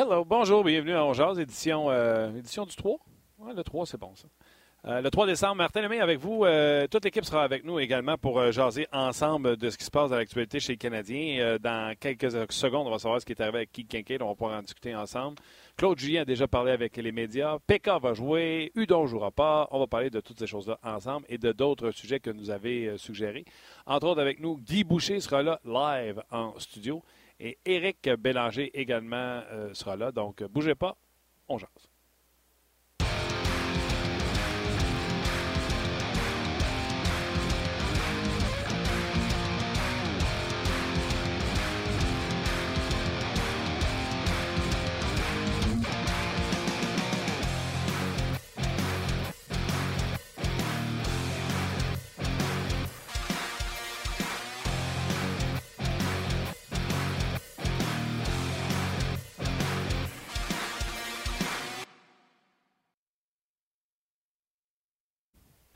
Hello, bonjour, bienvenue à Ongeaz, édition, euh, édition du 3. Ouais, le 3, c'est bon ça. Euh, le 3 décembre, Martin Lemay avec vous. Euh, toute l'équipe sera avec nous également pour jaser ensemble de ce qui se passe dans l'actualité chez les Canadiens. Dans quelques secondes, on va savoir ce qui est arrivé avec Keith Kincaid. On va pouvoir en discuter ensemble. Claude Julien a déjà parlé avec les médias. Pekka va jouer. Udon jouera pas. On va parler de toutes ces choses-là ensemble et de d'autres sujets que nous avez suggérés. Entre autres, avec nous, Guy Boucher sera là live en studio. Et Éric Bélanger également euh, sera là. Donc, bougez pas, on jase.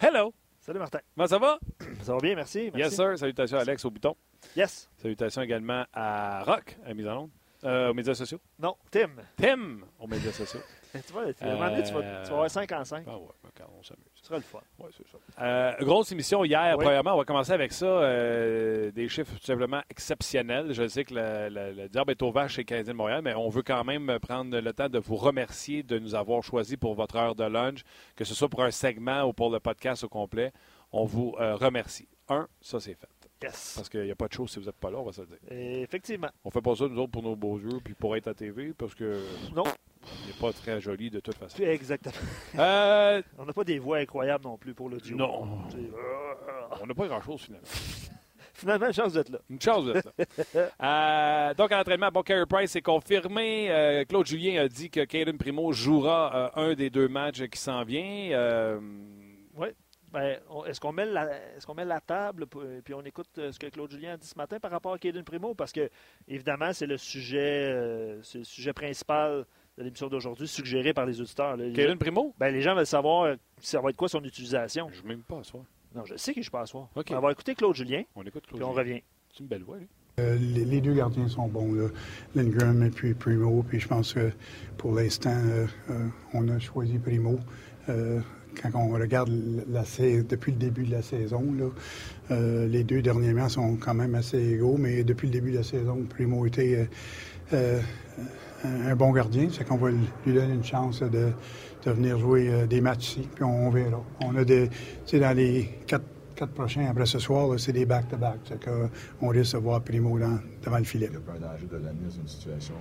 Hello! Salut Martin. Comment ça va? Ça va bien, merci. merci. Yes, sir. Salutations à Alex au bouton. Yes. Salutations également à Rock, à mise en onde, euh, aux médias sociaux. Non, Tim. Tim, aux médias sociaux. tu vois, tu vas, tu vas avoir 5 en 5. Ah ouais, quand on s'amuse. Ce sera le fun. Ouais, c'est ça. Euh, grosse émission hier. Oui. Premièrement, on va commencer avec ça. euh, des chiffres tout simplement exceptionnels. Je sais que le, le- le diable est au vache chez Canadien de Montréal, mais on veut quand même prendre le temps de vous remercier de nous avoir choisi pour votre heure de lunch, que ce soit pour un segment ou pour le podcast au complet. On vous remercie. Un, ça c'est fait. Yes. Parce qu'il n'y a pas de chose si vous n'êtes pas là, on va se le dire. Effectivement. On fait pas ça, nous autres, pour nos beaux yeux, puis pour être à TV, parce que Non, il n'est pas très joli de toute façon. exactement. Euh, On n'a pas des voix incroyables non plus pour l'audio. Non. C'est- euh, on n'a pas grand-chose, finalement. Finalement, chance d'être là. Une chance de ça. Euh, donc, en entraînement, bon, Carey Price est confirmé. Euh, Claude Julien a dit que Caden Primo jouera un des deux matchs qui s'en vient. Euh, Ben, est-ce qu'on met, la, est-ce qu'on met la table pour- puis on écoute euh, ce que Claude Julien a dit ce matin par rapport à Caden Primo? Parce que, évidemment, c'est le sujet, euh, c'est le sujet principal de l'émission d'aujourd'hui, suggéré par les auditeurs. là. Caden Primo? ben, les gens veulent savoir euh, ça va être quoi son utilisation. Je ne même pas à soir. Non, je sais que je peux asseoir. OK. On va écouter Claude Julien, On écoute Claude puis on Julien. revient. C'est une belle voix, lui. Euh, les, les deux gardiens sont bons, là. Lindgren et puis Primo. Puis je pense que pour l'instant, euh, euh, on a choisi Primo. Euh, quand on regarde la, depuis le début de la saison, euh, les deux dernièrement sont quand même assez égaux, mais depuis le début de la saison, Primo était euh, euh, un, bon gardien. C'est qu'on va lui donner une chance de, de venir jouer des matchs ici, puis on, verra. On a des, dans les quatre, quatre prochains après ce soir, c'est des back-to-back. Qu'on risque de voir Primo devant le filet. Il n'y a situation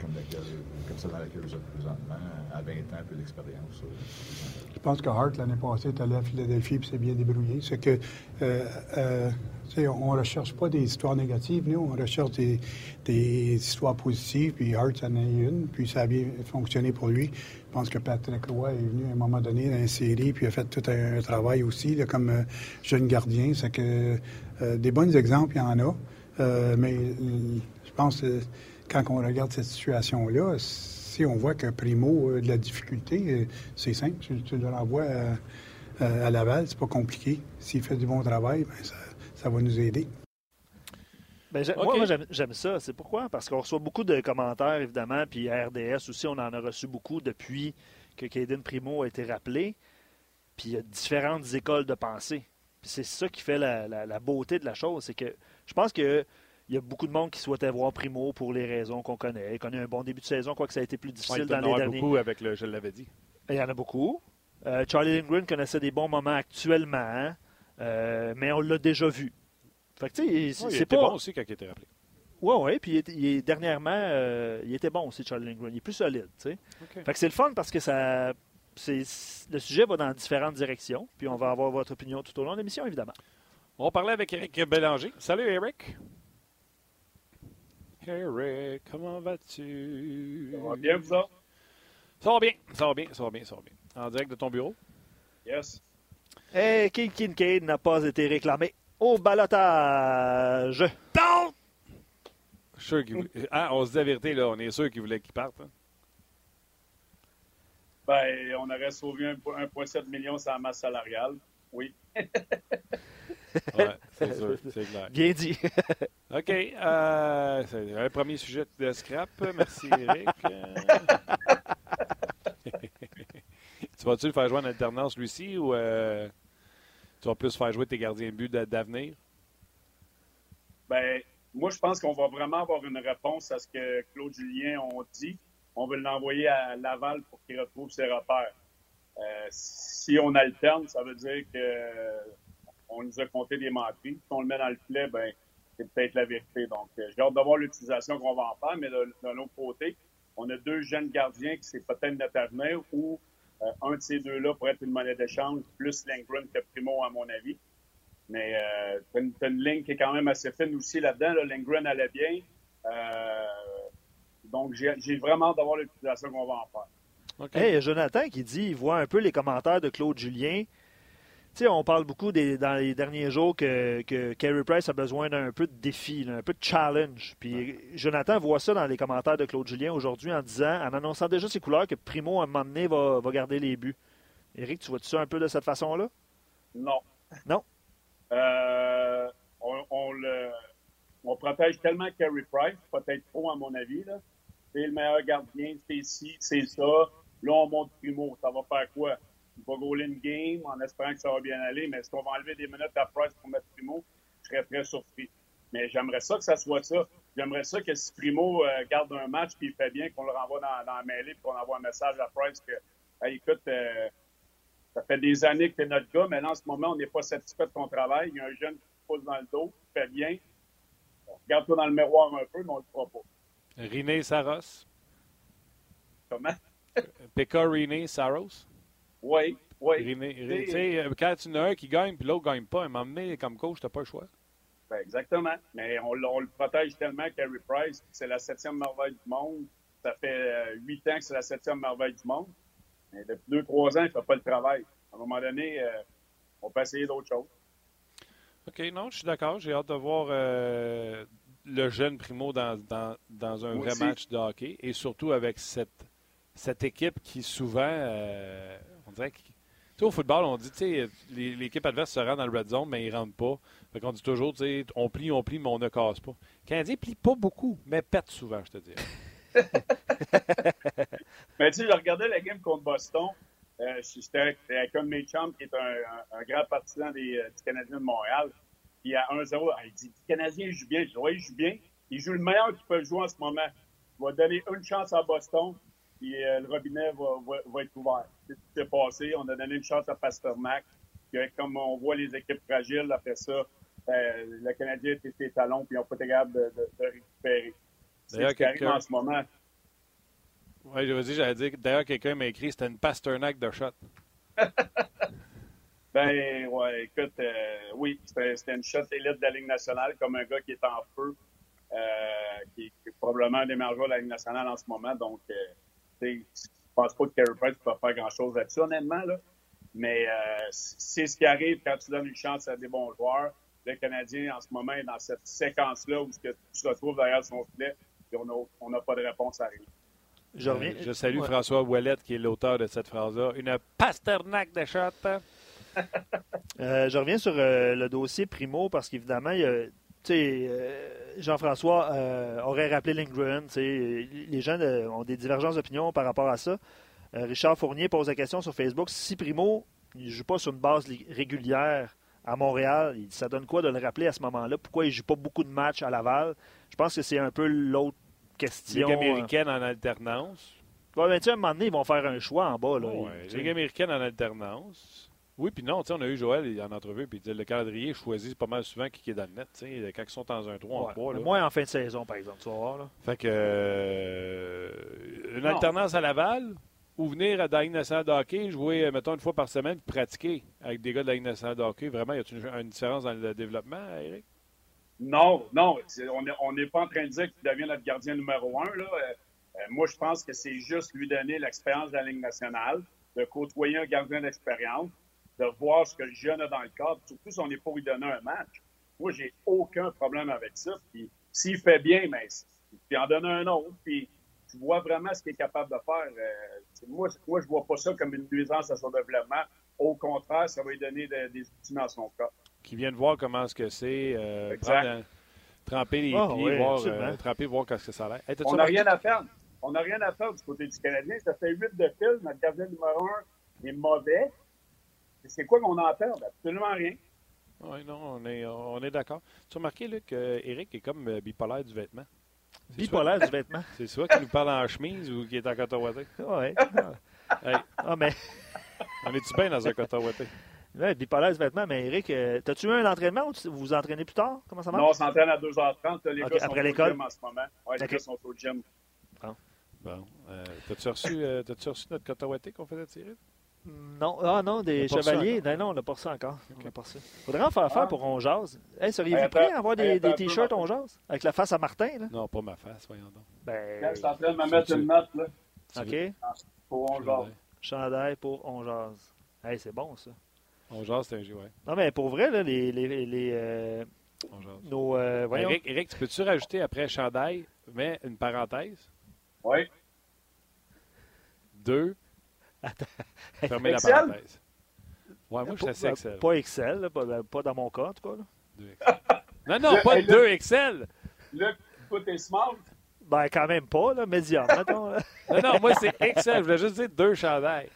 comme, laquelle, comme celle dans laquelle vous présentement, à 20 ans, peu d'expérience. Je pense que Hart, l'année passée, est allé à Philadelphie et s'est bien débrouillé. C'est que, euh, euh, on ne recherche pas des histoires négatives, nous, on recherche des, histoires positives, puis Hart en a une, puis ça a bien fonctionné pour lui. Je pense que Patrick Roy est venu à un moment donné dans la série, puis a fait tout un, un travail aussi, là, comme euh, jeune gardien. C'est que des bons exemples, il y en a, mais je pense que quand on regarde cette situation-là, si on voit que Primo a de la difficulté, euh, c'est simple, tu, tu le renvoies à, à- à Laval, c'est pas compliqué. S'il fait du bon travail, ben, ça, ça va nous aider. Ben. Moi, moi, j'aime, j'aime ça. C'est pourquoi? Parce qu'on reçoit beaucoup de commentaires, évidemment, puis à RDS aussi, on en a reçu beaucoup depuis que Caden Primo a été rappelé. Puis il y a différentes écoles de pensée. Puis c'est ça qui fait la, la- la beauté de la chose. C'est que je pense que il y a beaucoup de monde qui souhaitait voir Primo pour les raisons qu'on connaît. Il connaît un bon début de saison, quoique ça a été plus Ouais, difficile il doit dans en les derniers. beaucoup avec le, je l'avais dit. Il y en a beaucoup. Euh, Charlie Lindgren connaissait des bons moments actuellement, hein. Euh, mais on l'a déjà vu. Fait que, Ouais, il était pas... bon aussi quand il était rappelé. Oui, oui, puis il il dernièrement, euh, il était bon aussi, Charlie Lindgren. Il est plus solide, tu sais. OK. Fait que c'est le fun parce que ça... C'est, le sujet va dans différentes directions, puis on va avoir votre opinion tout au long de l'émission, évidemment. On va parler avec Eric Bélanger. Salut, Eric. Eric, comment vas-tu? Ça va bien, vous autres? Ça va bien, ça va bien, ça va bien, ça va bien. En direct de ton bureau? Yes. Et Keith Kincaid n'a pas été réclamé au balotage. Qu'il voulait- Ah, on se dit la vérité, là. On est sûr qu'il voulait qu'il parte. hein? Ben, on aurait sauvé un- 1,7 million sur la masse salariale. Oui. Oui, c'est sûr, c'est clair. Bien dit. OK. Euh, c'est un premier sujet de scrap. Merci, Eric. tu vas-tu le faire jouer en alternance, lui-ci, ou euh, tu vas plus faire jouer tes gardiens de but d'avenir? Ben, moi, je pense qu'on va vraiment avoir une réponse à ce que Claude Julien a dit. On veut l'envoyer à Laval pour qu'il retrouve ses repères. Euh, si on alterne, ça veut dire que euh, on nous a compté des menteries. Si on le met dans le filet, ben, c'est peut-être la vérité. Donc, euh, j'ai hâte de voir l'utilisation qu'on va en faire, mais d'un autre côté, on a deux jeunes gardiens qui c'est peut-être notre avenir ou un de ces deux-là pourrait être une monnaie d'échange, plus Lindgren que Primo, à mon avis. Mais euh, t'as une, ligne qui est quand même assez fine aussi là-dedans. Là. Lindgren allait bien. Euh, donc, j'ai vraiment hâte d'avoir l'utilisation qu'on va en faire. Okay. Jonathan qui dit il voit un peu les commentaires de Claude Julien. Tu sais, on parle beaucoup des, dans les derniers jours que, que Carey Price a besoin d'un peu de défi, un peu de challenge. Puis Jonathan voit ça dans les commentaires de Claude Julien aujourd'hui en disant, en annonçant déjà ses couleurs, que Primo, à un moment donné, va, va garder les buts. Éric, tu vois ça un peu de cette façon-là? Non. Non? Euh, on, le, on protège tellement Carey Price, peut-être trop à mon avis. C'est le meilleur gardien, c'est ci, c'est ça. Là, on monte Primo. Ça va faire quoi? Il va goal in game en espérant que ça va bien aller, mais est-ce qu'on va enlever des minutes à Price pour mettre Primo? Je serais très surpris. Mais j'aimerais ça que ça soit ça. J'aimerais ça que si Primo euh, garde un match puis il fait bien, qu'on le renvoie dans, dans la mêlée et qu'on envoie un message à Price que, écoute, euh, ça fait des années que tu es notre gars, mais là, en ce moment, on n'est pas satisfait de ton travail. Il y a un jeune qui pousse dans le dos, qui fait bien. Regarde-toi dans le miroir un peu, mais on ne le fera pas. Riné Saros. Comment? Pekka Riné Saros. Oui, oui. Tu sais, euh, quand tu as un qui gagne puis l'autre ne gagne pas, à un moment donné, comme coach, tu n'as pas le choix. Ben exactement. Mais on, le protège tellement, Carey Price, c'est la septième merveille du monde. Ça fait euh, huit ans que c'est la septième merveille du monde. Mais depuis deux, trois ans, il ne fait pas le travail. À un moment donné, euh, on peut essayer d'autres choses. OK, non, je suis d'accord. J'ai hâte de voir le jeune Primo dans, dans, dans un vrai match de hockey et surtout avec cette, cette équipe qui souvent, on dirait que au football, on dit, tu sais, l'équipe adverse se rend dans le red zone, mais ils ne rentrent pas. Fait qu'on dit toujours, tu sais, on plie, on plie, mais on ne casse pas. Le Canadien plie pas beaucoup, mais pète souvent, je te dis. mais tu sais, je regardais la game contre Boston. Euh, C'était avec un de mes chums qui est un, grand partisan des, euh, du Canadien de Montréal. Puis à 1-0, il dit Le Canadien joue bien. Je dis Oui, il joue bien. Il joue le meilleur qu'il peut jouer en ce moment. Il va donner une chance à Boston puis euh, le robinet va, va, être ouvert. C'est ce qui s'est passé? On a donné une chance à Pasternak. Puis, comme on voit les équipes fragiles, après ça, euh, le Canadien était ses talons, puis ils n'ont pas été capables de, de, de récupérer. C'est ce qui arrive en ce moment. Oui, je veux dire, j'allais dire, d'ailleurs, quelqu'un m'a écrit c'était une Pasternak de shot. ben, ouais, écoute, euh, oui, c'était une shot élite de la Ligue nationale, comme un gars qui est en feu, euh, qui, est probablement un des meilleurs joueurs de la Ligue nationale en ce moment. Donc, euh, je ne pense pas que Carey Price peut faire grand-chose là-dessus, honnêtement. Là. Mais euh, c'est ce qui arrive quand tu donnes une chance à des bons joueurs. Le Canadien, en ce moment, est dans cette séquence-là où tu te retrouves derrière son filet et on n'a pas de réponse à rien. Je, euh, je salue François Ouellette, qui est l'auteur de cette phrase-là. Une pasternaque de shot. euh, je reviens sur euh, le dossier Primo parce qu'évidemment, il y a Jean-François euh, aurait rappelé Lindgren. Les gens euh, ont des divergences d'opinion par rapport à ça. Richard Fournier pose la question sur Facebook si Primo ne joue pas sur une base régulière à Montréal, ça donne quoi de le rappeler à ce moment-là? Pourquoi il ne joue pas beaucoup de matchs à Laval? Je pense que c'est un peu l'autre question. Ligue américaine en alternance. Ouais, ben, à un moment donné, ils vont faire un choix en bas. Là, Ligue américaine en alternance. Oui, puis non, on a eu Joël en entrevue, puis le calendrier choisit pas mal souvent qui est dans le net, quand ils sont dans un 3 en 3. Moins en fin de saison, par exemple, tu vas voir. Là. Fait que euh, une alternance à Laval ou venir à la Ligue nationale de hockey, jouer, euh, mettons, une fois par semaine, pratiquer avec des gars de la Ligue nationale de hockey, vraiment, y a-t-il une, différence dans le développement, Eric? Non, non. on n'est pas en train de dire qu'il devient notre gardien numéro un. Là. Euh, moi, je pense que c'est juste lui donner l'expérience de la Ligue nationale, de côtoyer un gardien d'expérience de voir ce que le jeune a dans le cadre, surtout si on n'est pas lui donner un match. Moi, j'ai aucun problème avec ça. Puis s'il fait bien, mais puis en donner un autre, puis tu vois vraiment ce qu'il est capable de faire. Euh, moi, moi, je vois pas ça comme une nuisance à son développement. Au contraire, ça va lui donner des outils dans son cas. qui viennent voir comment ce que c'est, euh, Exact. tremper les Ah, pieds, oui, voir, euh, tremper, voir qu'est-ce que ça a l'air. Hey, On n'a rien à faire. On n'a rien à faire du côté du Canadien. Ça fait huit de fil. Notre gardien numéro un est mauvais. C'est quoi qu'on en perd? Absolument rien. Oui, non, on est, on est d'accord. Tu as remarqué, Luc, qu'Éric est comme euh, bipolaire du vêtement. Bipolaire du vêtement. C'est soit qu'il nous parle en chemise ou qu'il est en coton ouaté. Ouais. Hey, Ah, mais. on est-tu bien dans un coton ouaté? Ouais, bipolaire du vêtement, mais Eric, euh, t'as-tu eu un entraînement ou tu- vous vous entraînez plus tard? Comment ça marche? Non, on s'entraîne à 2h30. Les gars après l'école? en ce moment. Ouais, les gars sont au gym. Bon. Euh, T'as-tu reçu, euh, t'as-tu reçu notre coton ouaté qu'on faisait tirer? Non, ah non, On des chevaliers. Non, non, on n'a pas reçu encore. On n'a pas reçu. Faudrait en faire faire Ah. pour On Jase. Hey, seriez-vous attends, à avoir des, des t-shirts On Jase? Avec la face à Martin, là? Non, pas ma face, voyons donc. Là, Ben, je suis en train de me mettre une note là, OK. pour on genre. Chandail pour On Jase. Hey, c'est bon, ça. On jase, c'est un jeu, ouais. Non, mais pour vrai, là, les, les, les, euh, On jase. nos... euh, voyons. Eric, Eric, tu peux-tu rajouter après chandail, mais une parenthèse? Oui. Deux. Fermez la Excel? parenthèse. Ouais, moi, je suis Pas- assez Excel. Pas Excel, là, pas, pas dans mon cas, en tout cas. là. Deux Excel. Non, non, Le- pas le- deux Excel. Luc, tout est smart. Ben, quand même pas, là, médium, mettons. là. Non, non, moi, c'est Excel. Je voulais juste dire deux chandails.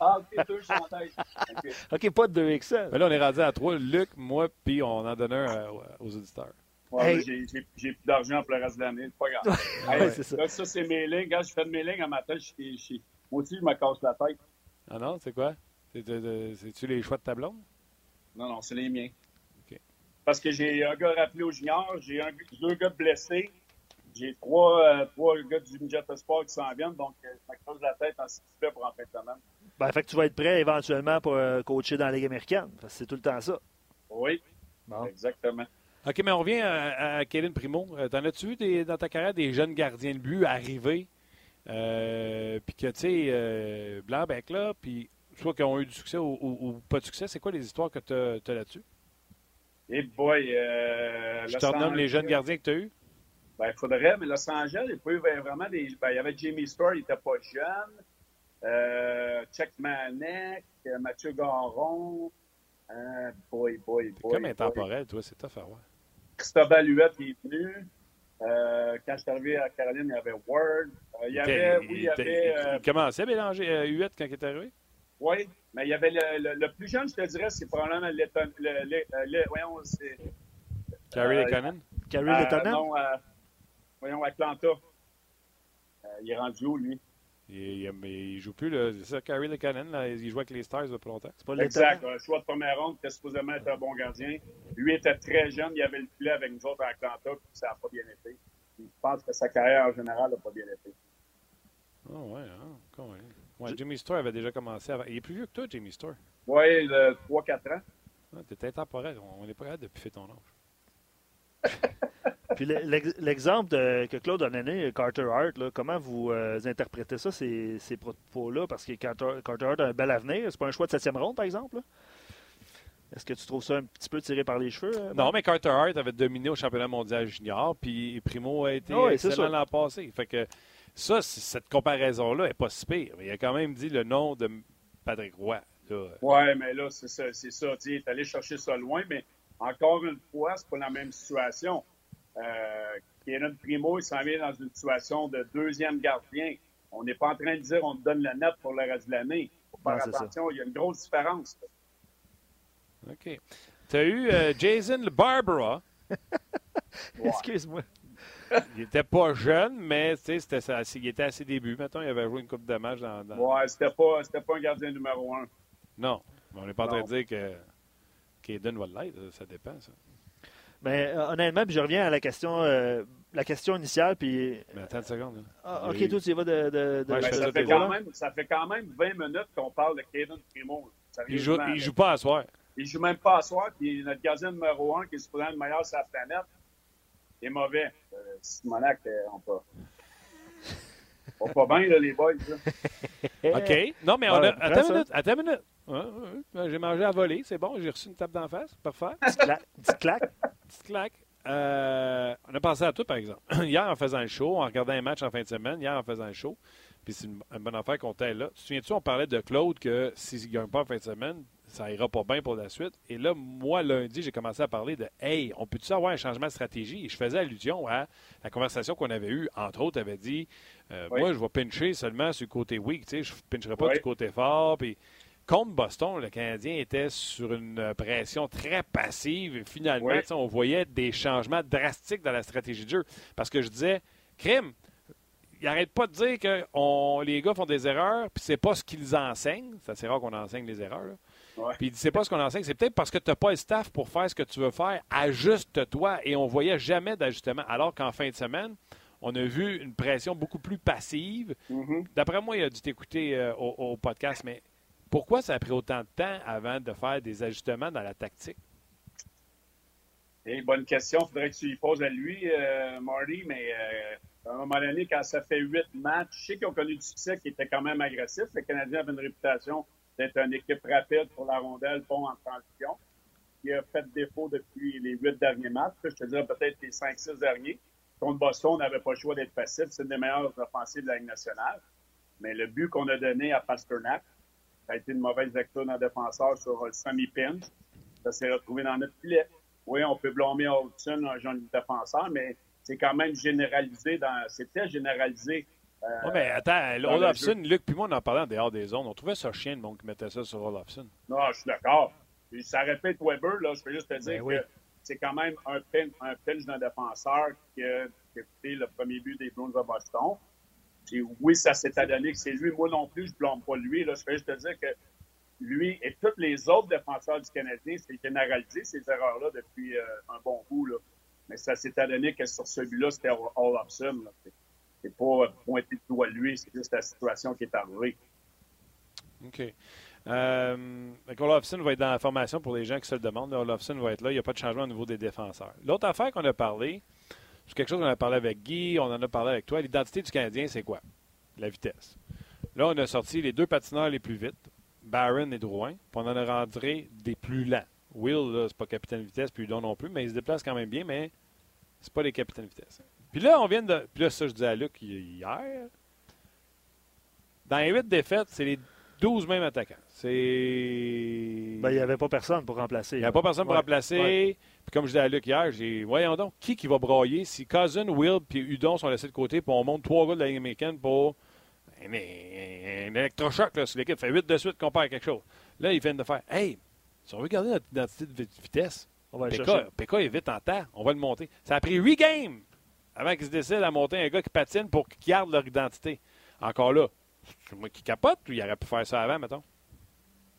Ah, ok, deux chandails. Ok. OK, pas de 2 Excel. Mais là, on est rendu à trois. Luc, moi, puis on en donne un euh, aux auditeurs. Ouais, Hey. j'ai- plus d'argent pour le reste de l'année, c'est pas grave. Hey, Ouais, c'est ça. Là, ça, c'est mes lignes. Quand je fais de mes lignes à matin, je suis- moi aussi, je me casse la tête. Ah non, c'est quoi? C'est- c'est- c'est- C'est-tu les choix de ta blonde? Non, non, c'est les miens. Parce que j'ai un gars rappelé au junior, j'ai deux gars blessés, j'ai trois, euh, trois gars du Midget Sport qui s'en viennent, donc euh, je me creuse la tête en ce qui se fait pour en fin de semaine. Ben, fait que tu vas être prêt éventuellement pour euh, coacher dans la Ligue américaine. Parce que c'est tout le temps ça. Oui, Bon. exactement. OK, mais on revient à, à Kaylin Primo. T'en as-tu eu des- dans ta carrière des jeunes gardiens de but arrivés, puis que, tu sais, euh, Blanc-Bec, là, puis soit qui ont eu du succès ou, ou- ou pas de succès, c'est quoi les histoires que tu as, là-dessus? Et boy, euh, Je te renomme les jeunes gardiens que tu as eus. Ben, il faudrait, mais Los Angeles, il eu vraiment des. Ben, il y avait Jamie Starr, il n'était pas jeune. Euh, Chuck Manek, euh, Mathieu Garon. Euh, boy, boy, boy. Comme boy. intemporel, toi, c'est tough à voir. Cristobal Huette est venu. Euh, quand je suis arrivé à Caroline, il y avait Ward. Euh, il y avait, oui, il y avait. il- euh, il commençait à mélanger Huette quand il est arrivé? oui, mais il y avait le, le- le plus jeune, je te dirais, c'est probablement le, le, le- voyons, c'est. Carrie Lekonen. Carrie Lettonen? non, voyons, Atlanta. Il est rendu où, lui? Il, il, mais il joue plus, là. C'est ça, Carrie Lekonen, là, il jouait avec les Stars depuis longtemps. C'est pas Exact. Lettonen? Un choix de première ronde, qui était supposément être un bon gardien. Lui était très jeune, il avait le filet avec nous autres à Atlanta, puis ça n'a pas bien été. Je pense que sa carrière en général n'a pas bien été. Ah ouais, ah, quand même. Ouais, Jimmy Store avait déjà commencé avant. Il est plus vieux que toi, Jimmy Store. Oui, le 3-4 ans. Ah, T'es intemporel. On n'est pas capable de piffer ton âge. Puis le- l'ex- l'exemple de- que Claude a donné, Carter Hart, là, comment vous euh, interprétez ça, ces, ces propos-là? Parce que Carter, Carter Hart a un bel avenir. C'est pas un choix de septième ronde, par exemple? là? Est-ce que tu trouves ça un petit peu tiré par les cheveux? euh, Non, mais Carter Hart avait dominé au championnat mondial junior, puis Primo a été Ah oui, c'est excellent l'an passé. Fait que ça, cette comparaison-là n'est pas si pire. Il a quand même dit le nom de Patrick Roy. là. Oui, mais là, c'est ça. C'est ça. Tu est allé chercher ça loin, mais encore une fois, c'est pas la même situation. Euh, Keenan Primo, il s'en vient dans une situation de deuxième gardien. On n'est pas en train de dire on te donne le net pour le reste de l'année. faut Non, faire ça. attention, il y a une grosse différence. OK. Tu as eu euh, Jason Barbara. Excuse-moi. Il était pas jeune, mais tu sais, c'était ça- il était à ses débuts. Mettons, il avait joué une coupe de match dans. dans- Ouais, c'était pas, c'était pas un gardien numéro un. Non. Mais on n'est pas en train de dire que Kaden va l'être. Ça dépend, ça. Mais euh, honnêtement, puis je reviens à la question, euh, la question initiale. Puis, Mais attends une seconde. là. ah, ok, toi, tu y vas de. de, de- Ouais, Ben, ça, fait quand même, ça fait quand même 20 minutes qu'on parle de Kevin Primo. Il joue, il joue pas à soir. Il joue même pas à soir, puis notre gardien numéro un, qui est supposé être le meilleur sur la planète, est mauvais. Euh, Simonac, euh, on pas. On pas bien, là, les boys. là. OK. Non, mais on a. Attends une minute. Attends une minute. J'ai mangé à voler. C'est bon. J'ai reçu une tape d'en face. Parfait. Claque. Petite claque. Euh, on a pensé à tout, par exemple. Hier, en faisant le show, en regardant un match en fin de semaine, hier, en faisant le show, puis c'est une, une bonne affaire qu'on t'aille là. Tu te souviens-tu, on parlait de Claude que s'il ne gagne pas en fin de semaine, ça ira pas bien pour la suite. Et là, moi, lundi, j'ai commencé à parler de Hey, on peut-tu avoir un changement de stratégie? Et je faisais allusion à la conversation qu'on avait eue. Entre autres, avait dit euh, Moi, je vais pincher seulement sur le côté weak, tu sais, je ne pincherai pas du côté fort. Puis contre Boston, le Canadien était sur une pression très passive. Et finalement, on voyait des changements drastiques dans la stratégie de jeu. Parce que je disais, crime, il n'arrête pas de dire que les gars font des erreurs, puis c'est pas ce qu'ils enseignent. C'est assez rare qu'on enseigne les erreurs. Puis il pas ce qu'on enseigne, c'est peut-être parce que tu n'as pas le staff pour faire ce que tu veux faire. Ajuste-toi. Et on voyait jamais d'ajustement. Alors qu'en fin de semaine, on a vu une pression beaucoup plus passive. Mm-hmm. D'après moi, il a dû t'écouter euh, au, podcast, mais pourquoi ça a pris autant de temps avant de faire des ajustements dans la tactique? Eh, bonne question. Il faudrait que tu lui poses à lui, euh, Marty, mais euh, à un moment donné, quand ça fait huit matchs, je sais qu'ils ont connu du succès qui était quand même agressif. Le Canadien avait une réputation d'être une équipe rapide pour la rondelle, bon en transition, qui a fait défaut depuis les huit derniers matchs. Je te dirais peut-être les cinq, six derniers. Contre Boston, on n'avait pas le choix d'être facile. C'est une des meilleures offensives de la Ligue nationale. Mais le but qu'on a donné à Pasternak, a été une mauvaise lecture d'un défenseur sur le semi-pinch. Ça s'est retrouvé dans notre filet. Oui, on peut blâmer Hudson, un jeune défenseur, mais c'est quand même généralisé dans, c'était généralisé oui, mais attends, Olofsson, Luc puis moi, on en parlait en dehors des zones. On trouvait ça chien de monde qui mettait ça sur Olofsson. Non, je suis d'accord. Ça répète Weber, là, je peux juste te dire ben que c'est quand même un pinch, un pinch d'un défenseur qui a, fait le premier but des Bruins de Boston. Oui, ça s'est adonné que c'est lui. Moi non plus, je ne blâme pas lui. Là. Je peux juste te dire que lui et tous les autres défenseurs du Canadien, c'est généralisé ces erreurs-là depuis euh, un bon bout. Là. Mais ça s'est adonné que sur celui-là, c'était Olofsson c'est pas pointer le doigt lui, c'est juste la situation qui est arrivée. OK. Euh, Olofsson va être dans la formation pour les gens qui se le demandent. Olofsson va être là. Il n'y a pas de changement au niveau des défenseurs. L'autre affaire qu'on a parlé, c'est quelque chose qu'on a parlé avec Guy, on en a parlé avec toi. L'identité du Canadien, c'est quoi? La vitesse. Là, on a sorti les deux patineurs les plus vite, Barron et Drouin, puis on en a rentré des plus lents. Will, c'est pas capitaine de vitesse, puis Udon non plus, mais il se déplace quand même bien, mais c'est pas les capitaines de vitesse. Puis là, on vient de. Puis là, ça, je disais à Luc hier. Dans les huit défaites, c'est les 12 mêmes attaquants. C'est. Ben, il n'y avait pas personne pour remplacer. Il n'y avait pas personne pour remplacer. Puis comme je disais à Luc hier, j'ai voyons donc, qui qui va broyer si Cousin, Will et Udon sont laissés de côté, puis on monte trois gars de la Ligue américaine pour un, électrochoc là, sur l'équipe. fait 8 de suite qu'on perd quelque chose. Là, ils viennent de faire Hey, si on veut garder notre identité de vitesse, on va PK, est vite en terre, on va le monter. Ça a pris 8 games avant qu'ils se décident à monter un gars qui patine pour qu'ils gardent leur identité. Encore là, c'est moi qui capote, ou il aurait pu faire ça avant, mettons?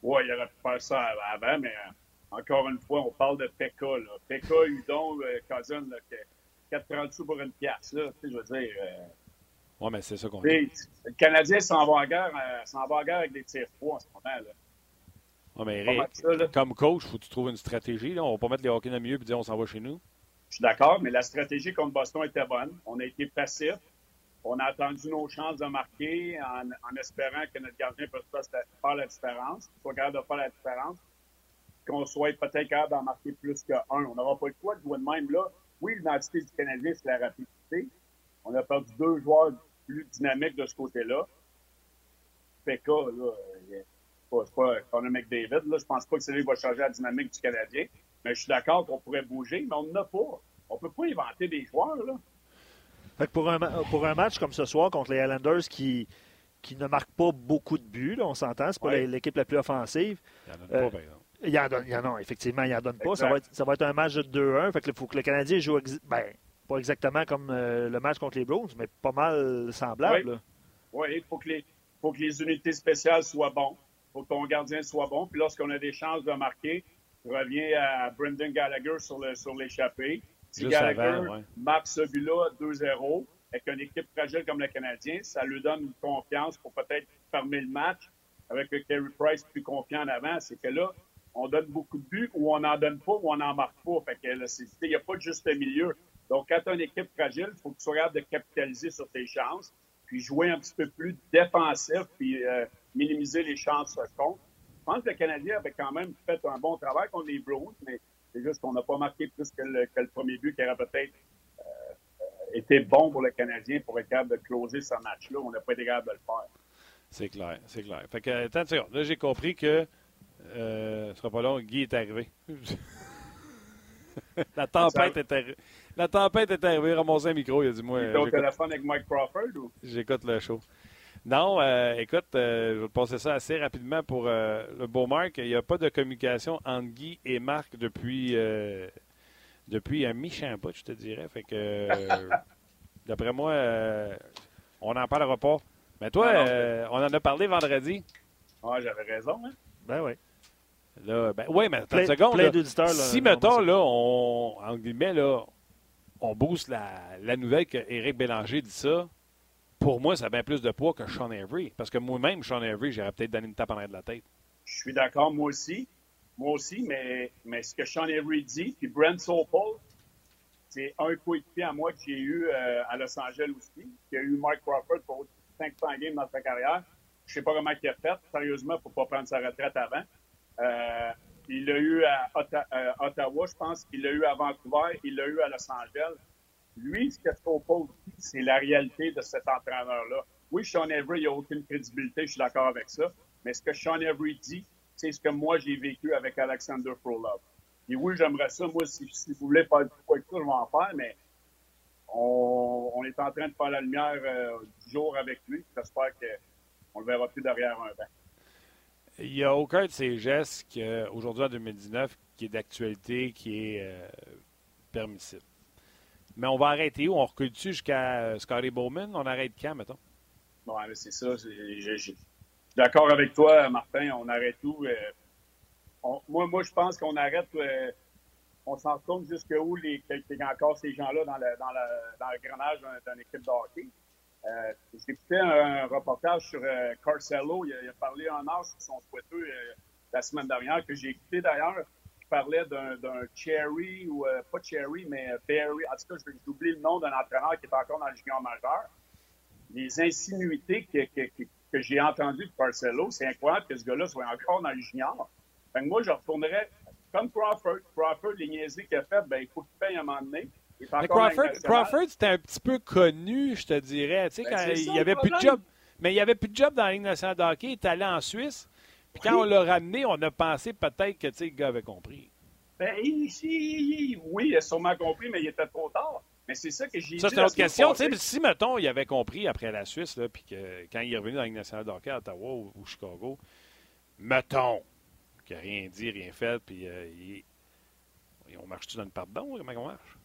Oui, il aurait pu faire ça avant, mais euh, encore une fois, on parle de Pekka. Là. Pekka, Udon, euh, Cousin, là, 4,30 sous pour une pièce. Là, je veux dire. Euh, oui, mais c'est ça qu'on dit. Le Canadien s'en va en guerre, va en guerre avec des tirs froids en ce moment. Là. Ouais, mais comme coach, il faut que tu trouves une stratégie. Là. On va pas mettre les hockey dans le milieu et dire on s'en va chez nous. Je suis d'accord, mais la stratégie contre Boston était bonne. On a été passif. On a attendu nos chances de marquer en, espérant que notre gardien puisse faire la différence, soit capable de faire la différence, qu'on soit peut-être capable d'en marquer plus qu'un. On n'aura pas le choix de jouer de même là. Oui, l'identité du Canadien, c'est la rapidité. On a perdu deux joueurs plus dynamiques de ce côté-là. PK, là, c'est pas, Conor McDavid, là. Je pense pas que c'est lui qui va changer la dynamique du Canadien. Mais je suis d'accord qu'on pourrait bouger, mais on n'en a pas. On peut pas inventer des joueurs, là. Fait pour, un, pour un match comme ce soir contre les Islanders qui, qui ne marquent pas beaucoup de buts, on s'entend, c'est pas l'équipe la plus offensive. Il en donne pas, euh, par exemple. Il en donne, non, effectivement, il en donne pas. Ça va, être, ça va, être, un match de 2-1. Fait il faut que le Canadien joue, ben, pas exactement comme euh, le match contre les Blues, mais pas mal semblable. Oui, il faut, que les, faut que les unités spéciales soient bonnes. Il faut que ton gardien soit bon. Puis lorsqu'on a des chances de marquer, revient à Brendan Gallagher sur l'échappée. Sur si Gallagher marque ce but-là 2-0, avec une équipe fragile comme le Canadien, ça lui donne une confiance pour peut-être fermer le match avec le Kerry Price plus confiant en avant. C'est que là, on donne beaucoup de buts ou on n'en donne pas ou on n'en marque pas. Fait que il n'y a pas de juste milieu. Donc, quand tu as une équipe fragile, il faut que tu sois capable de capitaliser sur tes chances, puis jouer un petit peu plus défensif, puis euh, minimiser les chances contre. Je pense que le Canadien avait quand même fait un bon travail contre les Browns, mais c'est juste qu'on n'a pas marqué plus que le, premier but qui aurait peut-être euh, euh, été bon pour le Canadien pour être capable de closer ce match-là. On n'a pas été capable de le faire. C'est clair, c'est clair. Fait que, attends, là, j'ai compris que Euh, ce sera pas long. Guy est arrivé. la tempête est arrivée. La tempête est arrivée. Un micro. Il a dit Moi. Tu es au téléphone avec Mike Crawford ou? J'écoute le show. Non, euh, écoute, euh, je vais passer ça assez rapidement pour euh, le beau Marc. Il n'y a pas de communication entre Guy et Marc depuis, depuis un bout, je te dirais. Fait que, d'après moi, on n'en parlera pas. Mais toi, non, euh, on en a parlé vendredi. Ah, j'avais raison, hein? Ben oui. Là, ben, oui, mais attends une seconde. plein là. d'auditeurs. là, Si, mettons, là, on, en guillemets, là, on booste la, la nouvelle qu'Éric Bélanger dit ça, pour moi, ça a bien plus de poids que Sean Avery. Parce que moi-même, Sean Avery, j'aurais peut-être donné une tape en arrière de la tête. Je suis d'accord, moi aussi. Moi aussi, mais, mais ce que Sean Avery dit, puis Brent Sopel, c'est un coéquipier à moi que j'ai eu euh, à Los Angeles aussi, qui a eu Mike Crawford pour 500 games dans sa carrière. Je sais pas comment il a fait, sérieusement, pour pas prendre sa retraite avant. Euh, il l'a eu à Otta- euh, Ottawa, je pense. Il l'a eu à Vancouver. Il l'a eu à Los Angeles. Lui, ce que Sopel dit, c'est la réalité de cet entraîneur-là. Oui, Sean Avery, il n'a aucune crédibilité, je suis d'accord avec ça. Mais ce que Sean Avery dit, c'est ce que moi, j'ai vécu avec Alexander Frolov. Et oui, j'aimerais ça. Moi, si, si vous voulez faire quoi que ça, je vais en faire, mais on, on est en train de faire la lumière euh, du jour avec lui. J'espère qu'on le verra plus derrière un banc. Il n'y a aucun de ces gestes aujourd'hui en 2019 qui est d'actualité, qui est euh, permissible. Mais on va arrêter où? On recule-tu jusqu'à euh, Scotty Bowman? On arrête quand, mettons? Bon, c'est ça. je- suis d'accord avec toi, Martin. On arrête tout. euh, moi, moi, je pense qu'on arrête. on s'en retourne jusqu'où qu'il y a encore ces gens-là dans le, dans dans le grenage d'un- d'une équipe de hockey. Euh, J'écoutais un reportage sur euh, Carcelo. Il a, parlé en âge sur son euh, la semaine dernière, que j'ai écouté d'ailleurs. Il parlait d'un Cherry, ou euh, pas Cherry, mais euh, Barry. En tout cas, j'ai oublié le nom d'un entraîneur qui est encore dans le junior majeur. Les insinuités que, j'ai entendues de Carcelo, c'est incroyable que ce gars-là soit encore dans le junior. Moi, je retournerais comme Crawford. Crawford, les niaiseries qu'il a faites, ben, il faut qu'il paye un moment donné. Mais Crawford, c'était un petit peu connu, je te dirais. Tu sais, Ben, quand il ça, n'y avait plus de job. Mais il n'y avait plus de job dans la Ligue nationale de hockey. Il est allé en Suisse. Puis quand Oui. on l'a ramené, on a pensé peut-être que tu sais, le gars avait compris. Ben, il- il- oui, il a sûrement compris, mais il était trop tard. Mais c'est ça que j'ai Ça, dit. c'est une autre question. si, mettons, il avait compris après la Suisse, là, puis que quand il est revenu dans la Ligue nationale de hockey à Ottawa ou, ou Chicago, mettons qu'il n'a rien dit, rien fait, puis euh, il- on marche-tu dans le pardon? Comment on marche?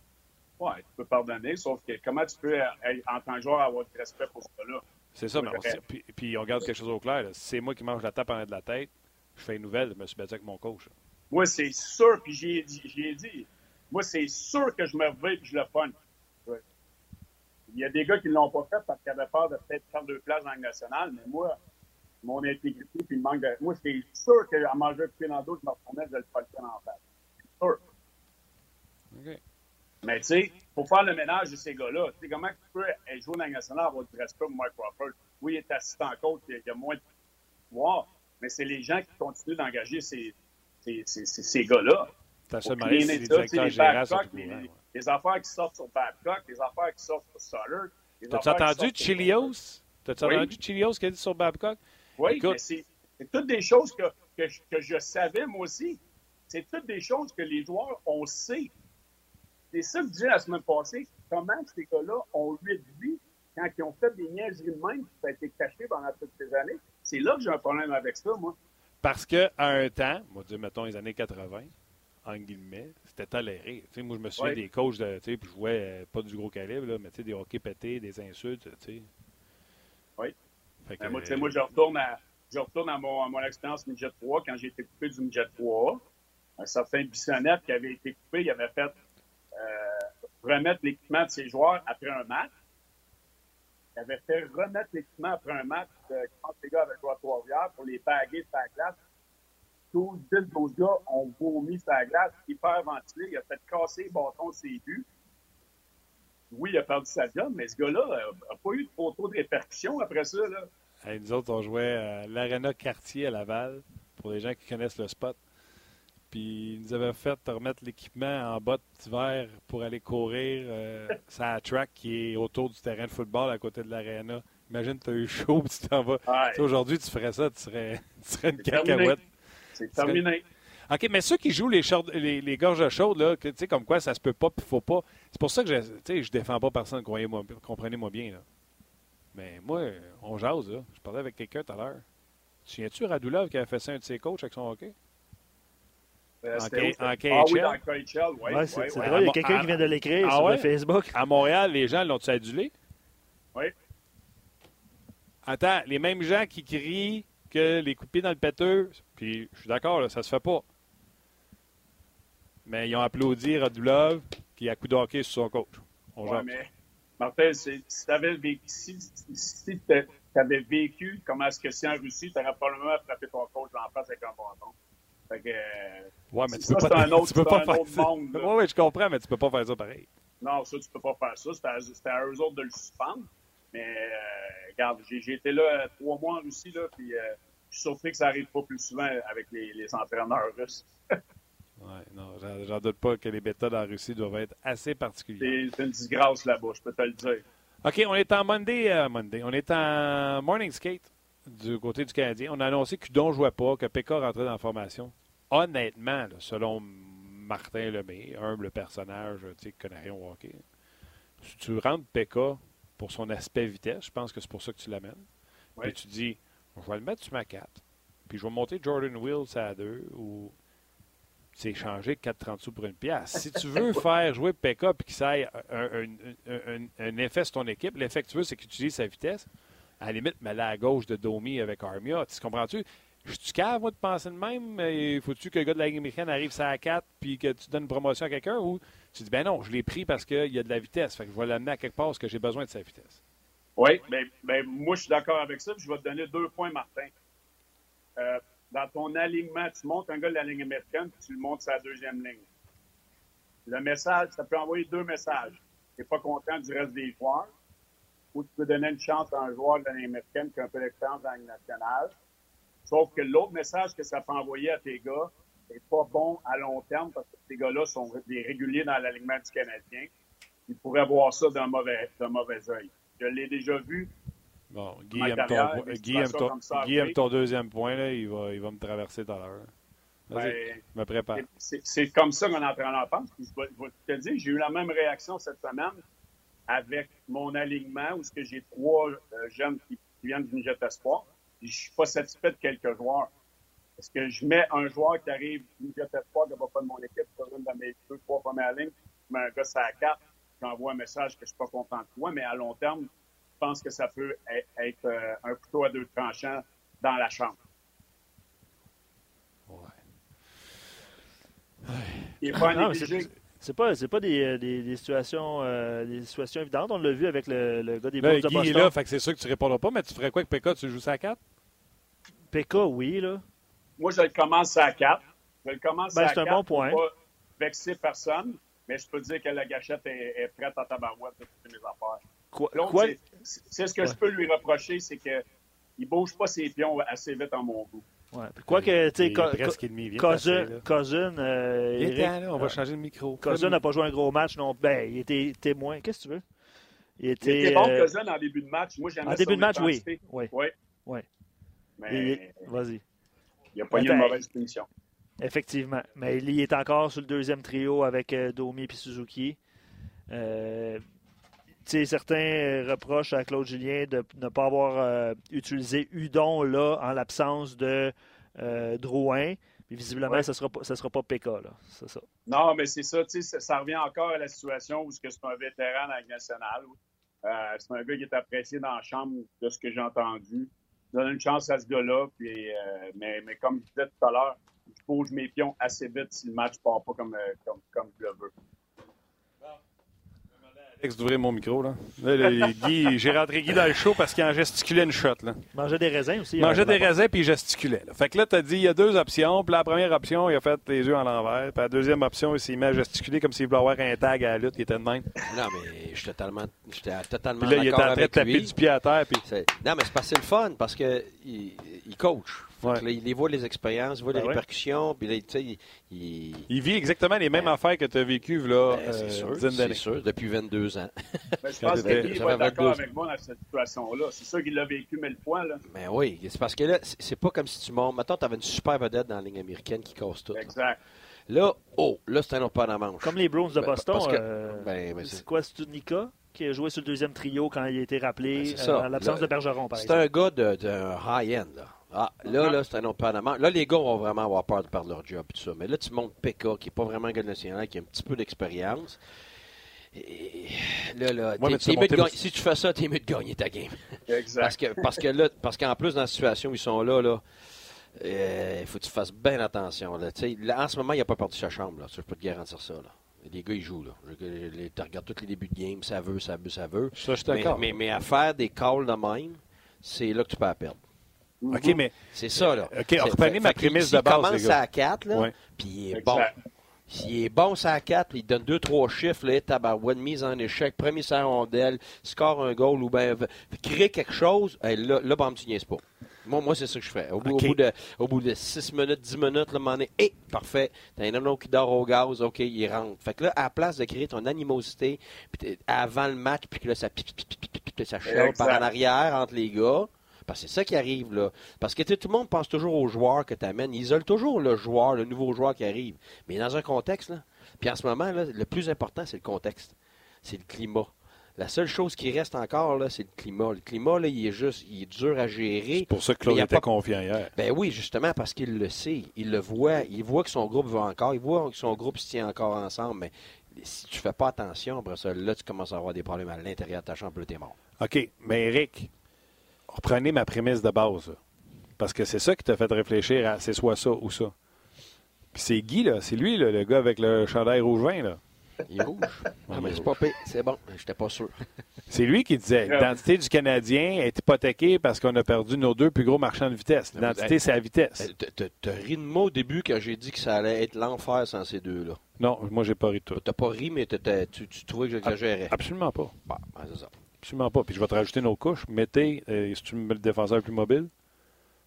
Ouais, tu peux pardonner, sauf que comment tu peux, euh, en tant que joueur, avoir du respect pour ça là? C'est ça, mais on, puis, puis on garde quelque chose au clair. c'est moi qui mange la tape en de la tête, je fais une nouvelle, je me suis battu avec mon coach. Moi, c'est sûr, puis j'ai dit, dit, moi, c'est sûr que je me réveille et je le pogne. Ouais. Il y a des gars qui ne l'ont pas fait parce qu'ils avaient peur de peut-être faire deux places dans la Ligue nationale, mais moi, mon intégrité puis le manque de. Moi, c'est sûr qu'à manger un pied dans le dos, je me retournais, je le pogne en face. C'est sûr. OK. Mais tu sais, faut faire le ménage de ces gars-là. Tu sais, comment tu peux jouer dans la nationale avoir du respect pour Mike Crawford? Oui, il est assistant coach, il y a- il y a moins de pouvoir, mais c'est les gens qui continuent d'engager ces, ces, ces, ces, ces gars-là. T'as ça les les les, affaires qui sortent sur Babcock, les affaires qui sortent sur Sutter. T'as-tu entendu Chilios? T'as-tu Oui. entendu Chilios qui a dit sur Babcock? Oui, Écoute. mais c'est toutes des choses que, que, je- que je savais, moi aussi. C'est toutes des choses que les joueurs, on sait. C'est ça que je disais la semaine passée. Comment ces gars-là ont eu de vie quand ils ont fait des niaiseries de même, ça a été caché pendant toutes ces années? C'est là que j'ai un problème avec ça, moi. Parce qu'à un temps, on va dire, mettons, les années 80, en guillemets, c'était toléré. Moi, je me souviens Ouais. des coachs, de, puis je jouais euh, pas du gros calibre, là, mais tu sais, des hockey pétés, des insultes, tu sais. Oui. Que, Ben, moi, euh, moi, je retourne à, je retourne à mon, à mon expérience Midget 3 quand j'ai été coupé du Midget 3. Un certain Bissonnette qui avait été coupé, il avait fait euh, remettre l'équipement de ses joueurs après un match. Il avait fait remettre l'équipement après un match euh, quand les gars avaient joué à Trois-Rivières pour les baguer sur la glace. 12, 10, 12 gars ont vomi sur la glace, hyper ventilé. Il a fait casser le bâton de ses buts. Oui, il a perdu sa job, mais ce gars-là n'a pas eu de photo de répercussion après ça. Là. nous autres, on jouait à l'Arena Cartier à Laval, pour les gens qui connaissent le spot. Puis ils nous avaient fait remettre l'équipement en bottes d'hiver pour aller courir euh, sur la track qui est autour du terrain de football à côté de l'Arena. Imagine, tu as eu chaud, puis tu t'en vas. Ouais. Tu Aujourd'hui, tu ferais ça, tu serais, tu serais une cacahuète. C'est terminé. OK, mais ceux qui jouent les, les, les gorges chaudes, là, tu sais, comme quoi ça se peut pas, il faut pas. C'est pour ça que je, je défends pas personne, croyez-moi, comprenez-moi bien. Là. Mais moi, on jase, là. Je parlais avec quelqu'un tout à l'heure. Tu souviens-tu Radulov qui a fait ça un de ses coachs avec son hockey? Euh, en, K- en ah KHL? oui, dans KHL, oui. Ouais, c'est drôle, il y a À- quelqu'un à- qui vient de l'écrire Ah sur ouais? le Facebook. À Montréal, les gens l'ont-tu adulé? Oui. Attends, les mêmes gens qui crient que les pied dans le péteux, puis je suis d'accord, là, ça se fait pas. Mais ils ont applaudi Radulov qui a coup de hockey sur son coach. On Ouais, mais Martin, c'est- si tu avais vécu, si, si tu avais vécu comment est-ce que c'est en Russie, tu aurais probablement frappé ton coach en face avec un bâton. Fait que, euh, Ouais, mais tu Ça, peux pas, un autre- tu peux pas un faire autre ça. monde, là. Ouais, je comprends, mais tu peux pas faire ça pareil. non, ça, tu peux pas faire ça. C'était à, eux autres de le suspendre. Mais, euh, regarde, j'ai été là euh, trois mois en Russie, là, puis euh, je suis surpris que ça arrive pas plus souvent avec les, les entraîneurs russes. Ouais, non, j'en- doute pas que les méthodes en Russie doivent être assez particulières. C'est une disgrâce là-bas, je peux te le dire. OK, on est en Monday, euh, Monday. On est en morning skate du côté du Canadien. On a annoncé que Udon ne jouait pas, que Pekka rentrait dans la formation. Honnêtement, là, selon Martin Lemay, humble personnage, qui connaît rien au hockey, si tu rentres Pekka pour son aspect vitesse, je pense que c'est pour ça que tu l'amènes. Oui. Puis tu dis, je vais le mettre sur ma 4, puis je vais monter Jordan Wills à 2 ou c'est échanger 4,30 sous pour une pièce. Si tu veux faire jouer Pekka puis que ça ait un, un- un- un- un effet sur ton équipe, l'effet que tu veux, c'est qu'il utilise sa vitesse. À la limite, mets-la à gauche de Domi avec Armia. Tu comprends-tu? Je suis cave, moi, de penser de même. Faut-tu que le gars de la Ligue américaine arrive ça à 4 puis que tu donnes une promotion à quelqu'un ou tu dis, ben non, je l'ai pris parce qu'il y a de la vitesse. Fait que je vais l'amener à quelque part parce que j'ai besoin de sa vitesse. Oui, ben, moi, je suis d'accord avec ça. puis je vais te donner deux points, Martin. Euh, dans ton alignement, tu montes un gars de la ligne américaine, puis tu le montes sa deuxième ligne. Le message, ça peut envoyer deux messages. Tu n'es pas content du reste des joueurs, ou tu peux donner une chance à un joueur de la ligne américaine qui a un peu d'expérience dans la ligne nationale. Sauf que l'autre message que ça peut envoyer à tes gars n'est pas bon à long terme parce que ces gars-là sont des réguliers dans l'alignement du Canadien. Ils pourraient voir ça d'un mauvais, d'un mauvais œil. Je l'ai déjà vu. Bon, Guy aime ton, Guy aime situations ton- comme ça Guy aime arrivent. ton deuxième point. Là. Il, va, il va me traverser tout à l'heure. Ben, je me prépare. C'est comme ça qu'un entraîneur pense. Puis je vais, je vais te dire, j'ai eu la même réaction cette semaine avec mon alignement où j'ai trois euh, jeunes qui, qui viennent du Jet Espoir. Puis Je suis pas satisfait de quelques joueurs. Est-ce que je mets un joueur qui arrive Jet Espoir qui ne va pas de mon équipe une de mes deux, trois premières lignes, je mets un gars à quatre, j'envoie un message que je suis pas content de toi, mais à long terme, je pense que ça peut être, être, euh, un couteau à deux tranchants dans la chambre. Il est pas Non, c'est- pas, c'est pas des, euh, des, des situations, euh, des situations évidentes. On l'a vu avec le, le gars des Là, Blues de Guy est Boston. là, fait que c'est sûr que tu répondras pas, mais tu ferais quoi avec Pekka? Tu joues ça à 4? PK, oui, là. Moi, je le commence à 4. Je le commence Ben, à c'est un 4 bon point. pas vexer personne, mais je peux dire que la gâchette est, est prête à tabarouette de toutes mes affaires. Quoi, c'est- ce que je peux lui reprocher, c'est que il bouge pas ses pions assez vite en mon goût. ouais. Quoi que, tu sais, Cousin. Cousin, euh, on va euh, changer le micro. Cousin n'a pas joué un gros match non Ben, il était témoin. Qu'est-ce que tu veux? Il Il était. était bon euh, jeune en début de match. Moi, j'aimais en début de match, oui. Oui. Oui. Mais il- Vas-y. il a pas eu une mauvaise punition. Effectivement. Mais il est encore sur le deuxième trio avec euh, Domi et Suzuki. Euh, certains euh, reprochent à Claude Julien de ne pas avoir euh, utilisé Udon là en l'absence de euh, Drouin. Mais visiblement, Ouais. ce ne sera, sera pas PK. là. Ça. Non, mais c'est ça, tu sais, ça, ça revient encore à la situation où c'est un vétéran dans la nationale. C'est un gars qui est apprécié dans la chambre de ce que j'ai entendu. Donne une chance à ce gars-là, puis, euh, mais, mais comme je disais tout à l'heure, je bouge mes pions assez vite si le match part pas comme, euh, comme, comme je le veux. Alex d'ouvrir mon micro. Là. Là, le- Guy, j'ai rentré Guy dans le show parce qu'il en gesticulait une shot. Là. Manger des raisins aussi. Il mangeait des raisins puis il gesticulait. là. Fait que là, tu as dit il y a deux options. Puis la première option, il a fait les yeux en l'envers. Puis la deuxième option, il s'est mis à gesticuler comme s'il voulait avoir un tag à la lutte qui était de même. Non, mais je suis totalement, j'étais totalement Puis là, il était en train de taper lui. du pied à terre. Puis Non, mais c'est parce que c'est le fun, parce que il, il coach. Ouais. là, il les voit les expériences, il voit Ben les ouais. répercussions, puis là, tu sais, il, il- Il vit exactement les mêmes Ben, affaires que tu as vécues, là, ben, c'est euh, sûr, dizaine c'est d'années. sûr, depuis 22 ans. Mais je pense que lui, il va être d'accord 22. avec moi dans cette situation-là. C'est sûr qu'il l'a vécu mille fois. Là. Mais oui, c'est parce que là, c'est c'est pas comme si tu montes. Mettons, tu avais une super vedette dans la ligne américaine qui casse tout. là. Exact. Là, oh, là, c'est un autre pas dans la manche. Comme les Browns de Boston. euh, ben, ben, c'est- c'est quoi, Studnicka qui a joué sur le deuxième trio quand il a été rappelé, Ben, c'est euh, à l'absence de Bergeron, par C'est exemple. un gars de- d'un high-end. Là. Ah, là, là, c'est un autre. Là, les gars vont vraiment avoir peur de perdre leur job et tout ça. Mais là, tu montes PK, qui n'est pas vraiment un gars national, qui a un petit peu d'expérience. Et là, là, Ouais, tu monté si tu fais ça, t'es mieux de gagner ta game. Exact. Parce que, parce que là, parce qu'en plus, dans la situation où ils sont là, là, euh, il faut que tu fasses bien attention. Là. En ce moment, il n'a pas perdu sa chambre. Là. Ça, je peux te garantir ça. Là. Les gars, ils jouent. Là. Tu regardes tous les débuts de game, ça veut, ça veut, ça veut. Ça, je suis Mais, d'accord. mais, mais à faire des calls de même, c'est là que tu peux la perdre. OK, mais C'est ça, là. OK, reprenez ma prémisse de base, commence les gars. à 4, là, puis il est Exact. bon. S'il est bon, ça à 4, puis il donne 2-3 chiffres, là, tabarouette, mise en échec, premier la rondelle, score un goal ou bien crée quelque chose, hey, là, là bam, tu niaises pas. Moi, moi c'est ça que je fais. Au bout, au OK. bout de, au bout de 6 minutes, 10 minutes, là, m'en est, hé, parfait. T'as un anneau qui dort au gaz, OK, il rentre. Fait que là, à la place de créer ton animosité avant le match, puis que là, ça pipi, pipi, pipi, pipi, puis ça chiale par en arrière entre les gars, parce que c'est ça qui arrive, là. Parce que tout le monde pense toujours au joueur que tu amènes. Ils isolent toujours le joueur, le nouveau joueur qui arrive. Mais dans un contexte, là. Puis en ce moment, là, le plus important, c'est le contexte. C'est le climat. La seule chose qui reste encore, là, c'est le climat. Le climat, là, il est juste, il est dur à gérer. c'est pour ça que Claude était pas- confiant hier. Ben oui, justement, parce qu'il le sait. Il le voit. Il voit que son groupe va encore. Il voit que son groupe se tient encore ensemble. Mais si tu fais pas attention, après ça, là, tu commences à avoir des problèmes à l'intérieur de ta chambre, là, t'es mort. OK, mais Eric, reprenez ma prémisse de base. Parce que c'est ça qui t'a fait réfléchir à c'est soit ça ou ça. Puis c'est Guy, là. C'est lui, là, le gars avec le chandail rouge-vin, là. Il est rouge. Ah, mais c'est pas pire. C'est bon. J'étais pas sûr. C'est lui qui disait l'identité du Canadien est hypothéquée parce qu'on a perdu nos deux plus gros marchands de vitesse. L'identité, c'est la vitesse. T'as- ri de moi au début quand j'ai dit que ça allait être l'enfer sans ces deux-là. Non, moi, j'ai pas ri de tout. T'as pas ri, mais tu trouvais que j'exagérais. Absolument pas. Bon, ben, c'est ça. Absolument pas. Puis je vais te rajouter nos couches. Mettez, euh, si tu me mets le défenseur plus mobile,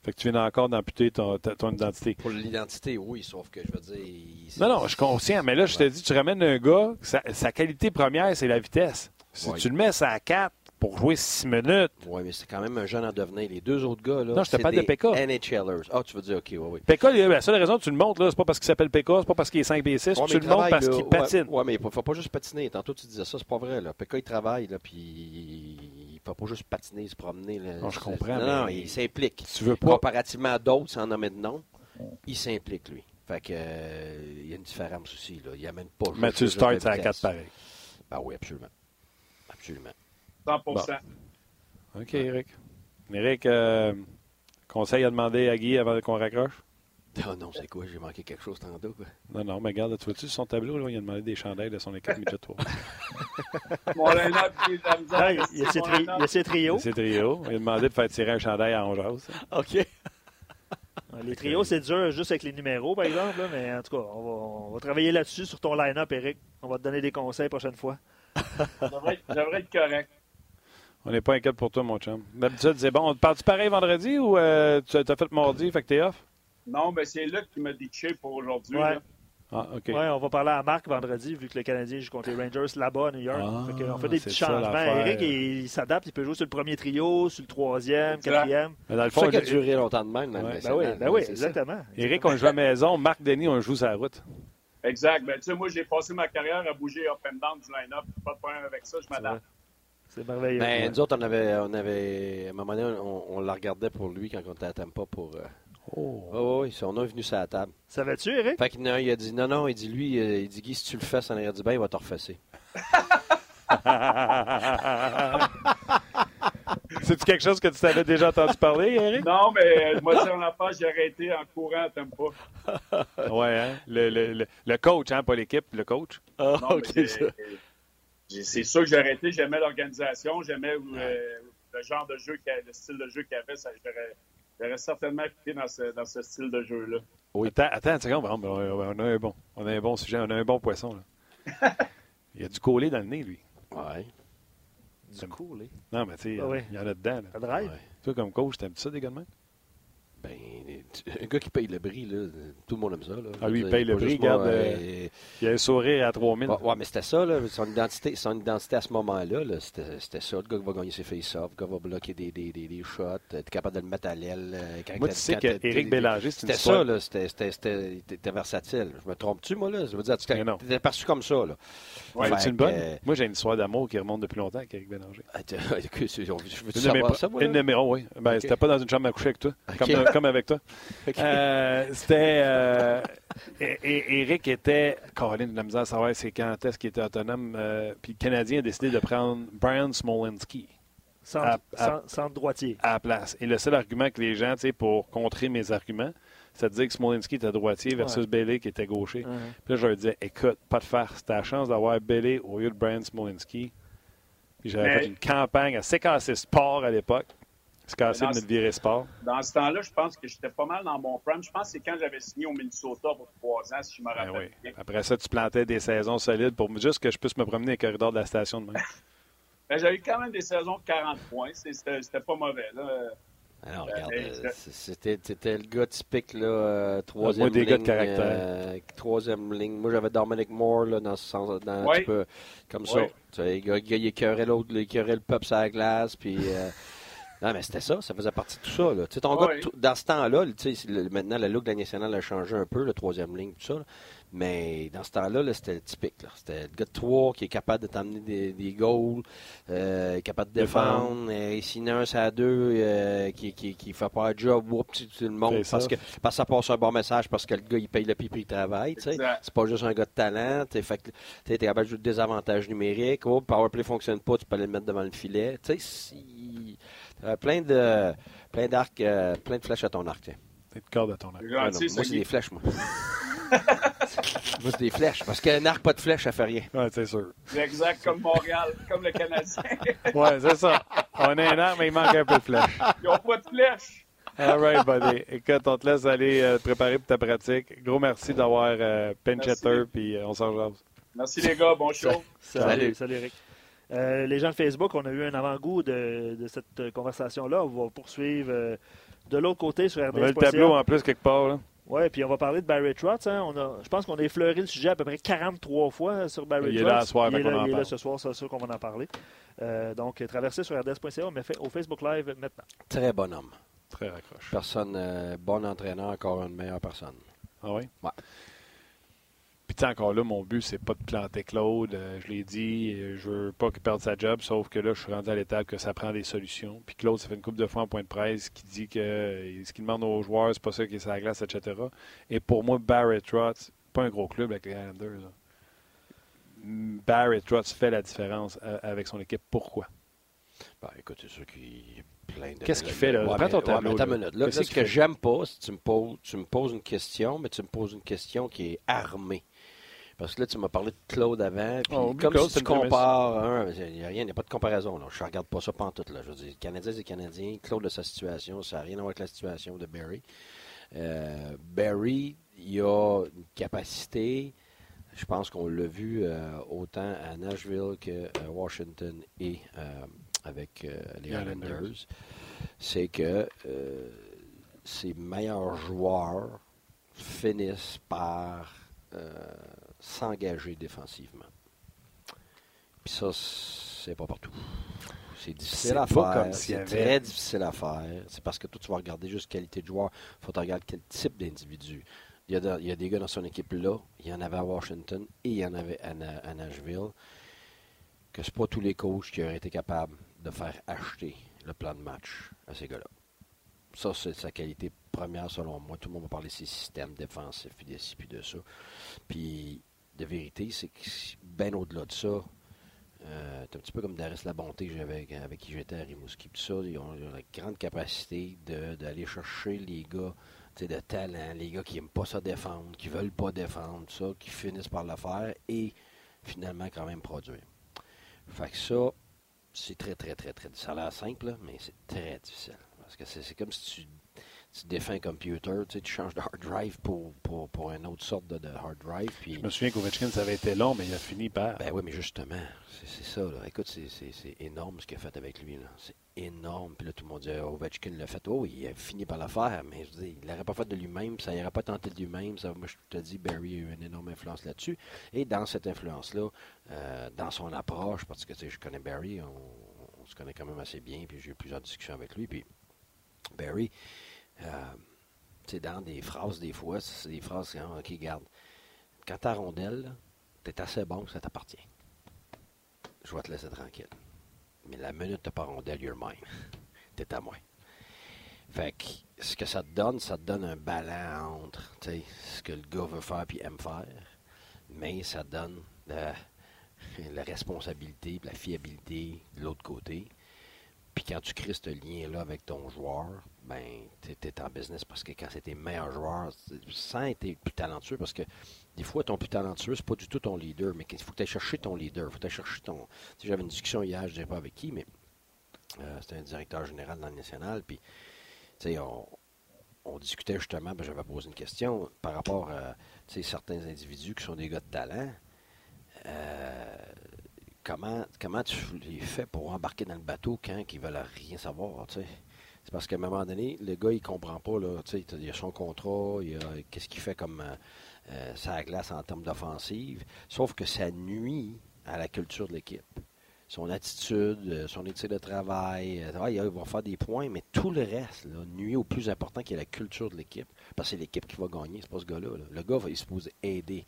fait que tu viens encore d'amputer ton, identité. Pour l'identité, oui, sauf que je veux dire. il- Non, non, je suis conscient, mais là, je te dis, tu ramènes un gars, sa, sa qualité première, c'est la vitesse. Si Ouais. tu le mets à 4 pour jouer 6 minutes, Oui, mais c'est quand même un jeune en devenir. Les deux autres gars, là. Non, je te c'est parle de PK. NHLers. Ah, tu veux dire, OK, oui, oui. PK, la seule raison que tu le montres, là, c'est pas parce qu'il s'appelle PK, c'est pas parce qu'il est 5 b 6, Ouais, mais tu le montres travaille, parce qu'il Ouais, patine. Ouais, mais il ne faut pas juste patiner. Tantôt, tu disais ça, c'est pas vrai. Là. PK, il travaille, là, puis il ne faut pas juste patiner, se promener. Là. Non, je C'est- comprends, Non, il s'implique. Tu veux pas. Comparativement à d'autres, sans nommer de nom, il s'implique, lui. Fait que, euh, il y a une différence aussi. Là. Il amène pas juste juste la starts à vitesse. 4 pareil. Ben oui, absolument. Absolument. 100 OK, Eric. Eric, euh, conseil à demander à Guy avant qu'on raccroche? Oh non, c'est quoi? J'ai manqué quelque chose tantôt. Quoi. Non, non, mais regarde, tu vois-tu son tableau, là, il a demandé des chandelles de son équipe midget 3. Mon line-up, il est misère. Ah, il y a- il y a ses Mon tri- line-up. il y a ses trios. Il a demandé de faire tirer un chandail à Ongeas. OK. Les trios, c'est dur juste avec les numéros, par exemple. là, mais en tout cas, on va, on va travailler là-dessus sur ton line-up, Eric. On va te donner des conseils la prochaine fois. Ça devrait être- ça devrait être correct. On n'est pas inquiet pour toi, mon chum. D'habitude, c'est bon. On te parle-tu pareil vendredi ou euh, tu as fait mardi, fait que t'es off? Non, mais c'est Luc qui m'a ditché pour aujourd'hui. Ouais. Ah, OK. Ouais, on va parler à Marc vendredi, vu que le Canadien joue contre les Rangers là-bas à New York. Ah, Fait on fait des petits changements. Eric, il, il s'adapte, il peut jouer sur le premier trio, sur le troisième, quatrième. Mais dans le fond, qui a duré longtemps de même. dans le Ouais. Ben oui, ben oui, ça. exactement. Eric, on joue à la maison. Marc Denis, on joue sur la route. Exact. Ben, tu sais, moi, j'ai passé ma carrière à bouger up and down du line-up. Pas de problème avec ça, je m'adapte. C'est merveilleux. Ben, Ouais. nous autres, on avait, on avait, à un moment donné, on, on la regardait pour lui quand on était à Tampa pour. Euh... Oh. Oh, oui, on a venu sur la table. Savais-tu, Eric? Fait qu'il en a un, il a dit non, non, il dit lui, euh, il dit Guy, si tu le fais en arrière du bain, il va te refasser. C'est-tu quelque chose que tu t'avais déjà entendu parler, Eric? Non, mais euh, moi, dire la page, j'ai arrêté en courant, t'aimes pas. Ouais, hein? Le, le, le, le coach, hein? Pas l'équipe, le coach. Ah, Non, mais c'est sûr que j'ai arrêté. J'aimais l'organisation, j'aimais euh, le genre de jeu, a- le style de jeu qu'il y avait. Ça, j'aurais, certainement quitté dans ce, dans ce style de jeu-là. Oui. Attends, attends une seconde. Bon, ben, on a un bon. On a un bon sujet, on a un bon poisson. Là. Il y a du collé dans le nez, lui. Ouais. Du cool, hein. Non, mais tu sais, Ah ouais. il y en a dedans. Là. Ça drive. ouais. Toi, comme coach, t'aimes ça, des gars de même? Ben, un gars qui paye le bris, là, tout le monde aime ça. Là. Ah, lui, il paye le bris, regarde, euh, Il a un sourire à 3000. Ouais, ouais, mais c'était ça, là, son, identité, son identité à ce moment-là. Là, c'était, ça. Le gars qui va gagner ses face-off, le gars va bloquer des, des, des, des shots, être capable de le mettre à l'aile. euh, Moi, tu sais qu'Éric t'es- Bélanger, C'était ça, là. C'était, c'était, c'était, t'étais versatile. Je me trompe-tu, moi, là? Je veux dire, tu étais perçu comme ça, là. Ouais, Fait c'est une bonne. euh, Moi, j'ai une histoire d'amour qui remonte depuis longtemps avec Éric Bélanger. ah, t'es- je veux Une mes ça, moi, une oh, oui. Ben. C'était pas dans une chambre à coucher avec toi, comme, comme avec toi. Euh, c'était. euh, Eric était. Caroline, de la misère à savoir c'est quand est-ce qu'il était autonome. euh, puis le Canadien a décidé de prendre Brian Smolinski Centre, À- à- centre- centre droitier. à la place. Et le seul argument que les gens, tu sais, pour contrer mes arguments, c'est de dire que Smolinski était droitier versus Ouais. Bailey qui était gaucher. Puis là, je leur disais, écoute, pas de farce. T'as la chance d'avoir Bailey au lieu de Brian Smolinski. Puis j'avais Mais- fait une campagne à CKC Sport à l'époque. Dans venait de virer sport? Dans ce temps-là, je pense que j'étais pas mal dans mon prime. Je pense que c'est quand j'avais signé au Minnesota pour trois ans, si je me Ben rappelle oui. bien. Après ça, tu plantais des saisons solides pour juste que je puisse me promener les corridors de la station de même. Ben, J'avais eu quand même des saisons de 40 points. C'est- C'était pas mauvais. Là. Alors, regarde, Euh, euh, c'était, c'était le gars typique, là, euh, troisième moi, des ligne. gars de caractère. euh, troisième ligne. Moi, j'avais Dominic Moore, là, dans ce sens, dans, un petit peu comme ça. Tu sais, il écœurait l'autre, il écœurait le peuple sur la glace, puis... euh, non, mais c'était ça, ça faisait partie de tout ça, là. Ton gars, tout- dans ce temps-là, maintenant, le look de la nationale a changé un peu, le troisième ligne, tout ça, là. Mais dans ce temps-là, là, c'était typique. C'était le gars de 3 qui est capable de t'amener des, des goals, euh, capable de Défendre. défendre. Et sinon, un, c'est à deux, euh, qui, qui, qui fait pas un job, tu le. C'est Parce que, parce que ça passe un bon message, parce que le gars, il paye le pipi, il travaille. C'est pas juste un gars de talent. tu es capable de jouer de désavantages numériques. Oh, Powerplay fonctionne pas, tu peux aller le mettre devant le filet. Tu t'avais plein de plein d'arcs, euh, plein de flèches à ton arc. tiens. T'es de corde à ton arc. Ah non, moi, c'est des flèches, moi. moi, c'est des flèches. Parce qu'un arc pas de flèche, ça fait rien. Ouais, c'est sûr. C'est exact comme Montréal, comme le Canadien. Ouais, c'est ça. On a un arc, mais il manque un peu de flèche. Ils n'ont pas de flèche. All right, buddy. Écoute, on te laisse aller euh, te préparer pour ta pratique. Gros merci d'avoir euh, pinch Merci. hitter, puis euh, on s'en jase. Merci les gars, bon show. Salut, Salut. salut Eric. Euh, les gens de Facebook, on a eu un avant-goût de, de cette conversation-là. On va poursuivre euh, de l'autre côté sur On a le tableau en plus quelque part. Oui, puis on va parler de Barry Trotz. hein. On a, je pense qu'on a effleuré le sujet à peu près 43 fois sur Barry Il est là ce soir, il est là, en il est là parle. ce soir, c'est sûr qu'on va en parler. Euh, donc, traversez sur RDS.ca, mais fait au Facebook Live maintenant. Très bon homme. Très raccroche. Personne, euh, bon entraîneur, encore une meilleure personne. Ah oui? Ouais. Puis encore là, mon but, c'est pas de planter Claude. Euh, je l'ai dit, euh, je veux pas qu'il perde sa job, sauf que là, je suis rendu à l'étape que ça prend des solutions. Puis Claude, ça fait une couple de fois en point de presse qui dit que euh, ce qu'il demande aux joueurs, c'est pas ça qui est sur la glace, etc. Et pour moi, Barrett Trotz, pas un gros club avec les Islanders. là. Barrett Trotz fait la différence avec son équipe. Pourquoi? Ben, écoute, c'est sûr qu'il y a plein de. Qu'est-ce qu'il fait, là? Ouais, Prends ton ouais, tableau, là. une minute. Là, ce que fait? j'aime pas, c'est que tu me, poses, tu me poses une question, mais tu me poses une question qui est armée. Parce que là, tu m'as parlé de Claude avant. Puis Oh, comme Claude, si tu compares. hein, Il n'y a rien, il n'y a pas de comparaison. Là. Je ne regarde pas ça pantoute. Là. Je veux dire, Canadien, c'est Canadien. Claude de sa situation, ça n'a rien à voir avec la situation de Barry. Euh, Barry, il a une capacité. Je pense qu'on l'a vu euh, autant à Nashville qu'à Washington et euh, avec les Islanders. C'est que ses meilleurs joueurs finissent par s'engager défensivement. Puis ça, c'est pas partout. C'est difficile à faire. C'est avait- très difficile à faire. C'est parce que toi, tu vas regarder juste qualité de joueur. Il faut que tu regardes quel type d'individu. Il y, a dans- il y a des gars dans son équipe là. Il y en avait à Washington et il y en avait à Nashville. Que c'est pas tous les coachs qui auraient été capables de faire acheter le plan de match à ces gars-là. Ça, c'est sa qualité première selon moi. Tout le monde va parler de ses systèmes défensifs, puis de ci, puis de ça. Puis, de vérité, c'est que bien au-delà de ça, euh, c'est un petit peu comme Darius Labonté j'avais- avec qui j'étais à Rimouski. Tout ça, ils ont, ils la grande capacité d'aller chercher les gars de talent, les gars qui n'aiment pas ça défendre, qui veulent pas défendre, ça, qui finissent par le faire et finalement quand même produire. Fait que ça, c'est très, très, très, très. Ça a l'air simple, mais c'est très difficile. Parce que c'est comme si tu. Tu défais un computer, tu, sais, tu changes de hard drive pour, pour, pour une autre sorte de, de hard drive. Puis, Je me souviens qu'Ovechkin, ça avait été long, mais il a fini par. ben oui, mais justement, c'est ça. Là. Écoute, c'est- énorme ce qu'il a fait avec lui. C'est énorme. Puis là, tout le monde dit oh, Ovechkin l'a fait. Oh, il a fini par le faire, mais je dire, il l'aurait pas fait de lui-même, ça n'aurait pas tenté de lui-même. Moi, je te dis, Barry a eu une énorme influence là-dessus. Et dans cette influence-là, euh, dans son approche, parce que tu sais, je connais Barry, on, on se connaît quand même assez bien, puis j'ai eu plusieurs discussions avec lui. Puis Barry, euh, sais, dans des phrases, des fois, c'est des phrases qui OK, garde, quand t'as rondelle, tu es assez bon, ça t'appartient je vais te laisser tranquille. Mais la minute de pas rondelle, you're mine. T'es à moi. Fait que ce que ça te donne, ça te donne un ballon entre ce que le gars veut faire puis aime faire, mais ça te donne la, la responsabilité, la fiabilité de l'autre côté. Puis quand tu crées ce lien-là avec ton joueur, ben, tu es, en business parce que quand c'est tes meilleurs joueurs, sans être plus talentueux, parce que des fois, ton plus talentueux, c'est pas du tout ton leader, mais il faut que tu chercher ton leader. Faut que tu chercher ton. J'avais une discussion hier, je ne sais pas avec qui, mais euh, c'était un directeur général dans le national, puis tu sais, on, discutait justement, ben, j'avais posé une question par rapport à certains individus qui sont des gars de talent. Euh, comment, comment tu les fais pour embarquer dans le bateau quand ils veulent rien savoir, tu sais? C'est parce qu'à un moment donné, le gars, il comprend pas, là, tu sais, il a son contrat, il a qu'est-ce qu'il fait comme euh, euh, sa glace en termes d'offensive, sauf que ça nuit à la culture de l'équipe. Son attitude, euh, son éthique de travail, il va faire des points, mais tout le reste nuit au plus important qui est la culture de l'équipe. Parce que c'est l'équipe qui va gagner, c'est pas ce gars-là. là. Le gars va il est supposé aider.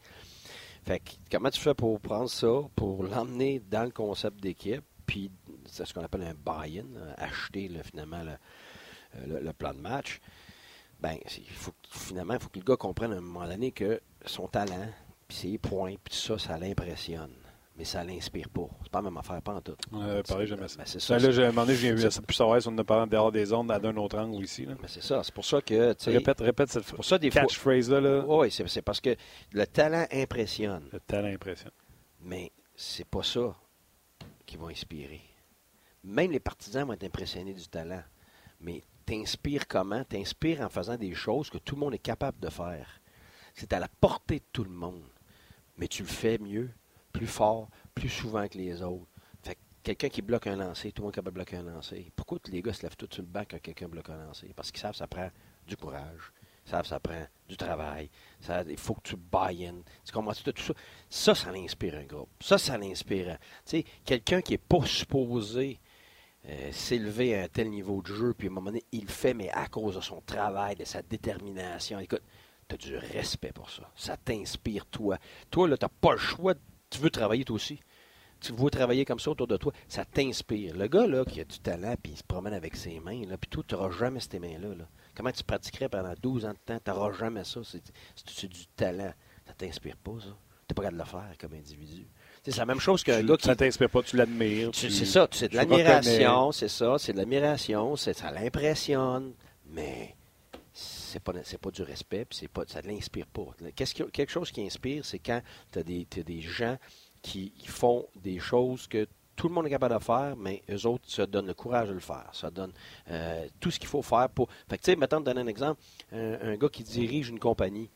Fait que, comment tu fais pour prendre ça, pour l'emmener dans le concept d'équipe, puis c'est ce qu'on appelle un buy-in, euh, acheter là, finalement le, euh, le- plan de match? Ben, faut, finalement, il faut que le gars comprenne à un moment donné que son talent, puis ses points, puis tout ça, ça l'impressionne. Mais ça l'inspire pas. C'est pas la même affaire, pas en tout. On avait parlé jamais ça. Ben, c'est Ça, ça. là, j'ai demandé, c'est- ça plus savoir si on en a parlé en dehors des ondes, à d'un autre angle ici. Là. Mais c'est ça. C'est pour ça que. Répète, répète cette pour ça, des catchphrase-là. Là. Oui, c'est parce que le talent impressionne. Le talent impression. Mais c'est pas ça qui va inspirer. Même les partisans vont être impressionnés du talent. Mais t'inspires comment? T'inspires en faisant des choses que tout le monde est capable de faire. C'est à la portée de tout le monde. Mais tu le fais mieux, plus fort, plus souvent que les autres. Fait que quelqu'un qui bloque un lancer, tout le monde est capable de bloquer un lancer. Pourquoi tous les gars se lèvent tous sur le banc quand quelqu'un bloque un lancer? Parce qu'ils savent que ça prend du courage. Ils savent que ça prend du travail. Il faut que tu buy in. Tu comprends tout, ça? Ça, ça l'inspire un groupe. Ça, ça l'inspire. Tu sais, quelqu'un qui n'est pas supposé euh, s'élever à un tel niveau de jeu, puis à un moment donné, il le fait, mais à cause de son travail, de sa détermination. Écoute, tu as du respect pour ça. Ça t'inspire, toi. Toi, là, tu n'as pas le choix. Tu veux travailler, toi aussi. Tu veux travailler comme ça autour de toi. Ça t'inspire. Le gars, là, qui a du talent, puis il se promène avec ses mains, là, puis toi, tu n'auras jamais ces mains-là. Là. Comment tu pratiquerais pendant 12 ans de temps? Tu n'auras jamais ça. C'est, du talent. Ça t'inspire pas, ça. Tu n'es pas capable de le faire comme individu. C'est la même chose qu'un gars qui. Ça t'inspire pas, tu l'admires. C'est ça, c'est de l'admiration, c'est ça, c'est de l'admiration, c'est- ça l'impressionne, mais c'est pas, pas du respect, puis c'est pas, ça ne l'inspire pas. Quelque chose qui inspire, c'est quand tu as des, gens qui font des choses que tout le monde est capable de faire, mais eux autres se donnent le courage de le faire. Ça donne euh, tout ce qu'il faut faire pour. Fait que, tu sais, mettons, te donner un exemple, un, un gars qui dirige une compagnie,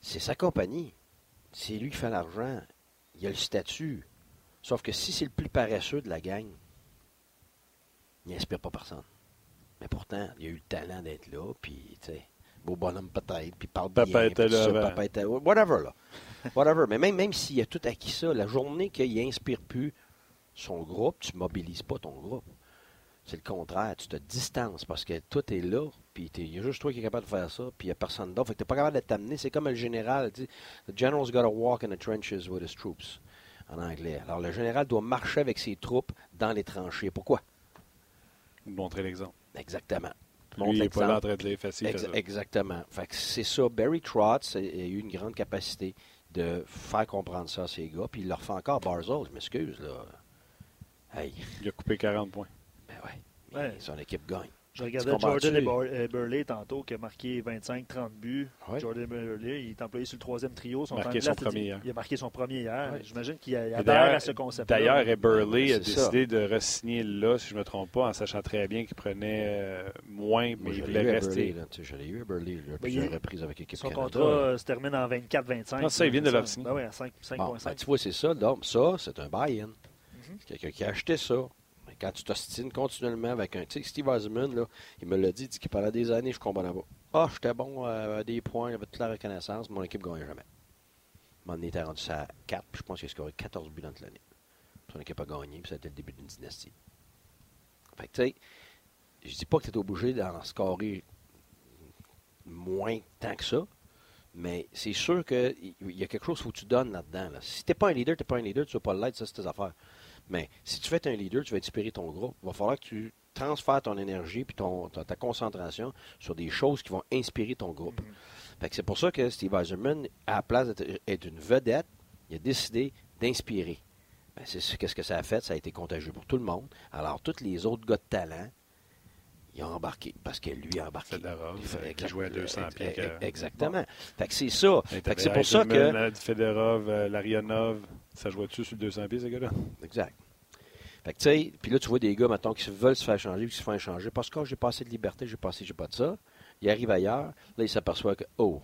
c'est sa compagnie. C'est lui qui fait l'argent. Il a le statut. Sauf que si c'est le plus paresseux de la gang, il n'inspire pas personne. Mais pourtant, il a eu le talent d'être là, puis, tu sais, beau bonhomme peut-être, puis parle Papa bien, était là ça, avant. papa était whatever, là. Whatever. Mais même, même s'il a tout acquis ça, la journée qu'il n'inspire plus son groupe, tu ne mobilises pas ton groupe. C'est le contraire, tu te distances parce que tout est là, puis t'es- il y a juste toi qui est capable de faire ça, puis il n'y a personne d'autre. Fait que t'es pas capable de t'amener. C'est comme le général dit The general's got to walk in the trenches with his troops, en anglais. Alors le général doit marcher avec ses troupes dans les tranchées. Pourquoi? Montrer l'exemple. Exactement. Lui, il n'est pas là en train de. Ex- exactement. Fait que c'est ça. Barry Trotz a, a eu une grande capacité de faire comprendre ça à ses gars, puis il leur fait encore Barzell, je m'excuse, là. Hey, Il a coupé 40 points. ben ouais. Mais Ouais. son équipe gagne. Je regardais? Jordan et euh, Burley tantôt, qui a marqué 25-30 buts. Ouais. Jordan Burley, il est employé sur le troisième trio. Son Marqué temps de son premier hier. Il a marqué son premier hier. Ouais. J'imagine qu'il adhère D'ailleurs, à ce concept d'ailleurs, Ouais, a ça. décidé de re-signer là, si je ne me trompe pas, en sachant très bien qu'il prenait euh, moins, mais Moi, il voulait à rester. Burley, là, tu sais, Je l'ai eu à Burley Ben, plusieurs il- reprises avec l'équipe Son Canada. contrat euh, se termine en 24-25. Ah, ça, il vient de C'est l'obtenir. Ben oui, à 5 Bon, 5,5. ben, tu vois, c'est ça. Donc, ça, c'est un buy-in. Mhm. C'est Quelqu'un qui a acheté ça. Quand tu t'ostines continuellement avec un. Tu sais, Steve Osman, là, il me l'a dit, dit qu'il pendant des années, je comprenais pas. Ah, j'étais bon euh, à des points, j'avais toute la reconnaissance, mon équipe ne gagnait jamais. Mon était rendu ça à 4, puis je pense qu'il a scoré 14 buts dans toute l'année. Son équipe a gagné, puis ça a été le début d'une dynastie. Fait que, tu sais, je dis pas que tu es obligé d'en scorer moins tant que ça, mais c'est sûr qu'il y a quelque chose que tu donnes là-dedans. là. Si tu n'es pas un leader, tu pas un leader, tu ne vas pas l'être, ça, c'est tes affaires. Mais si tu veux être un leader, tu vas inspirer ton groupe. Il va falloir que tu transfères ton énergie et ton, ta, ta concentration sur des choses qui vont inspirer ton groupe. Que c'est pour ça que Steve Eiserman, à la place d'être une vedette, il a décidé d'inspirer. Ben, c'est qu'est-ce que ça a fait? Ça a été contagieux pour tout le monde. Alors, tous les autres gars de talent, ils ont embarqué parce que lui a embarqué. Il euh, qui jouait à 200 ex- pieds. Exactement. Fait que c'est ça. Hey, Fait que c'est pour ça que. Fedorov, euh, Larionov, ça jouait-tu sur le 200 pieds, ces gars-là? Exact. Fait que, tu sais, puis là, tu vois des gars, mettons, qui veulent se faire changer, qui se font échanger parce que oh, j'ai pas assez de liberté, j'ai pas assez, j'ai pas de ça. Ils arrivent ailleurs, là, ils s'aperçoivent que, oh,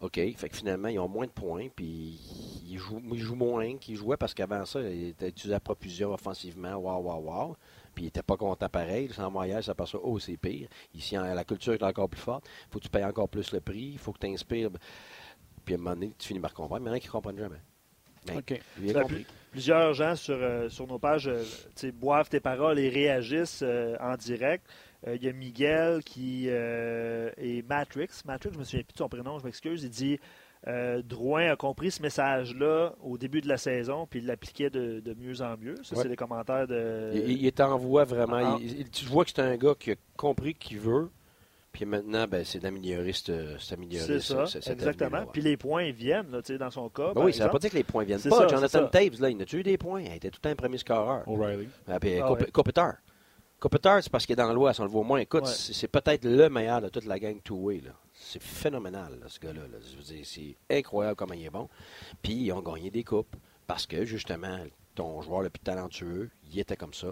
OK, fait que finalement, ils ont moins de points, puis ils jouent, ils jouent moins qu'ils jouaient parce qu'avant ça, ils étaient utilisés à profusion offensivement, waouh, waouh, waouh. Puis ils n'étaient pas contents pareil. Vont ailleurs, ils s'aperçoivent, oh, c'est pire. Ici, en- la culture est encore plus forte. faut que tu payes encore plus le prix, il faut que tu inspires. Puis à un moment donné, tu finis par comprendre. Mais il y en a qui ne comprennent jamais. Ben, il compris. Plusieurs gens sur, euh, sur nos pages euh, boivent tes paroles et réagissent euh, en direct. Il y a Miguel qui et Matrix. Matrix, je me souviens plus de son prénom, je m'excuse. Il dit euh, Drouin a compris ce message-là au début de la saison, puis il l'appliquait de, de mieux en mieux. Ça, Ouais. c'est les commentaires de. Il, il est en voie vraiment. Ah. Il- il- tu vois que c'est un gars qui a compris qu'il veut. Puis maintenant, ben, c'est d'améliorer cette, C'est ça, cette exactement. ouais. Puis les points viennent, là, tu sais, dans son cas. Ben par oui, ça ne veut pas dire que les points viennent C'est pas. ça, Jonathan. Taves, là, il a eu des points? Il était tout le temps un premier scoreur. O'Reilly. Ah, puis, Ah Cop- ouais. Kopitar. Kopitar, c'est parce qu'il est dans l'Ouest, on le voit moins. Écoute, c'est peut-être le meilleur de toute la gang two-way. C'est phénoménal, là, ce gars-là. là. Je veux dire, C'est incroyable comment il est bon. Puis ils ont gagné des coupes parce que, justement, ton joueur le plus talentueux, il était comme ça.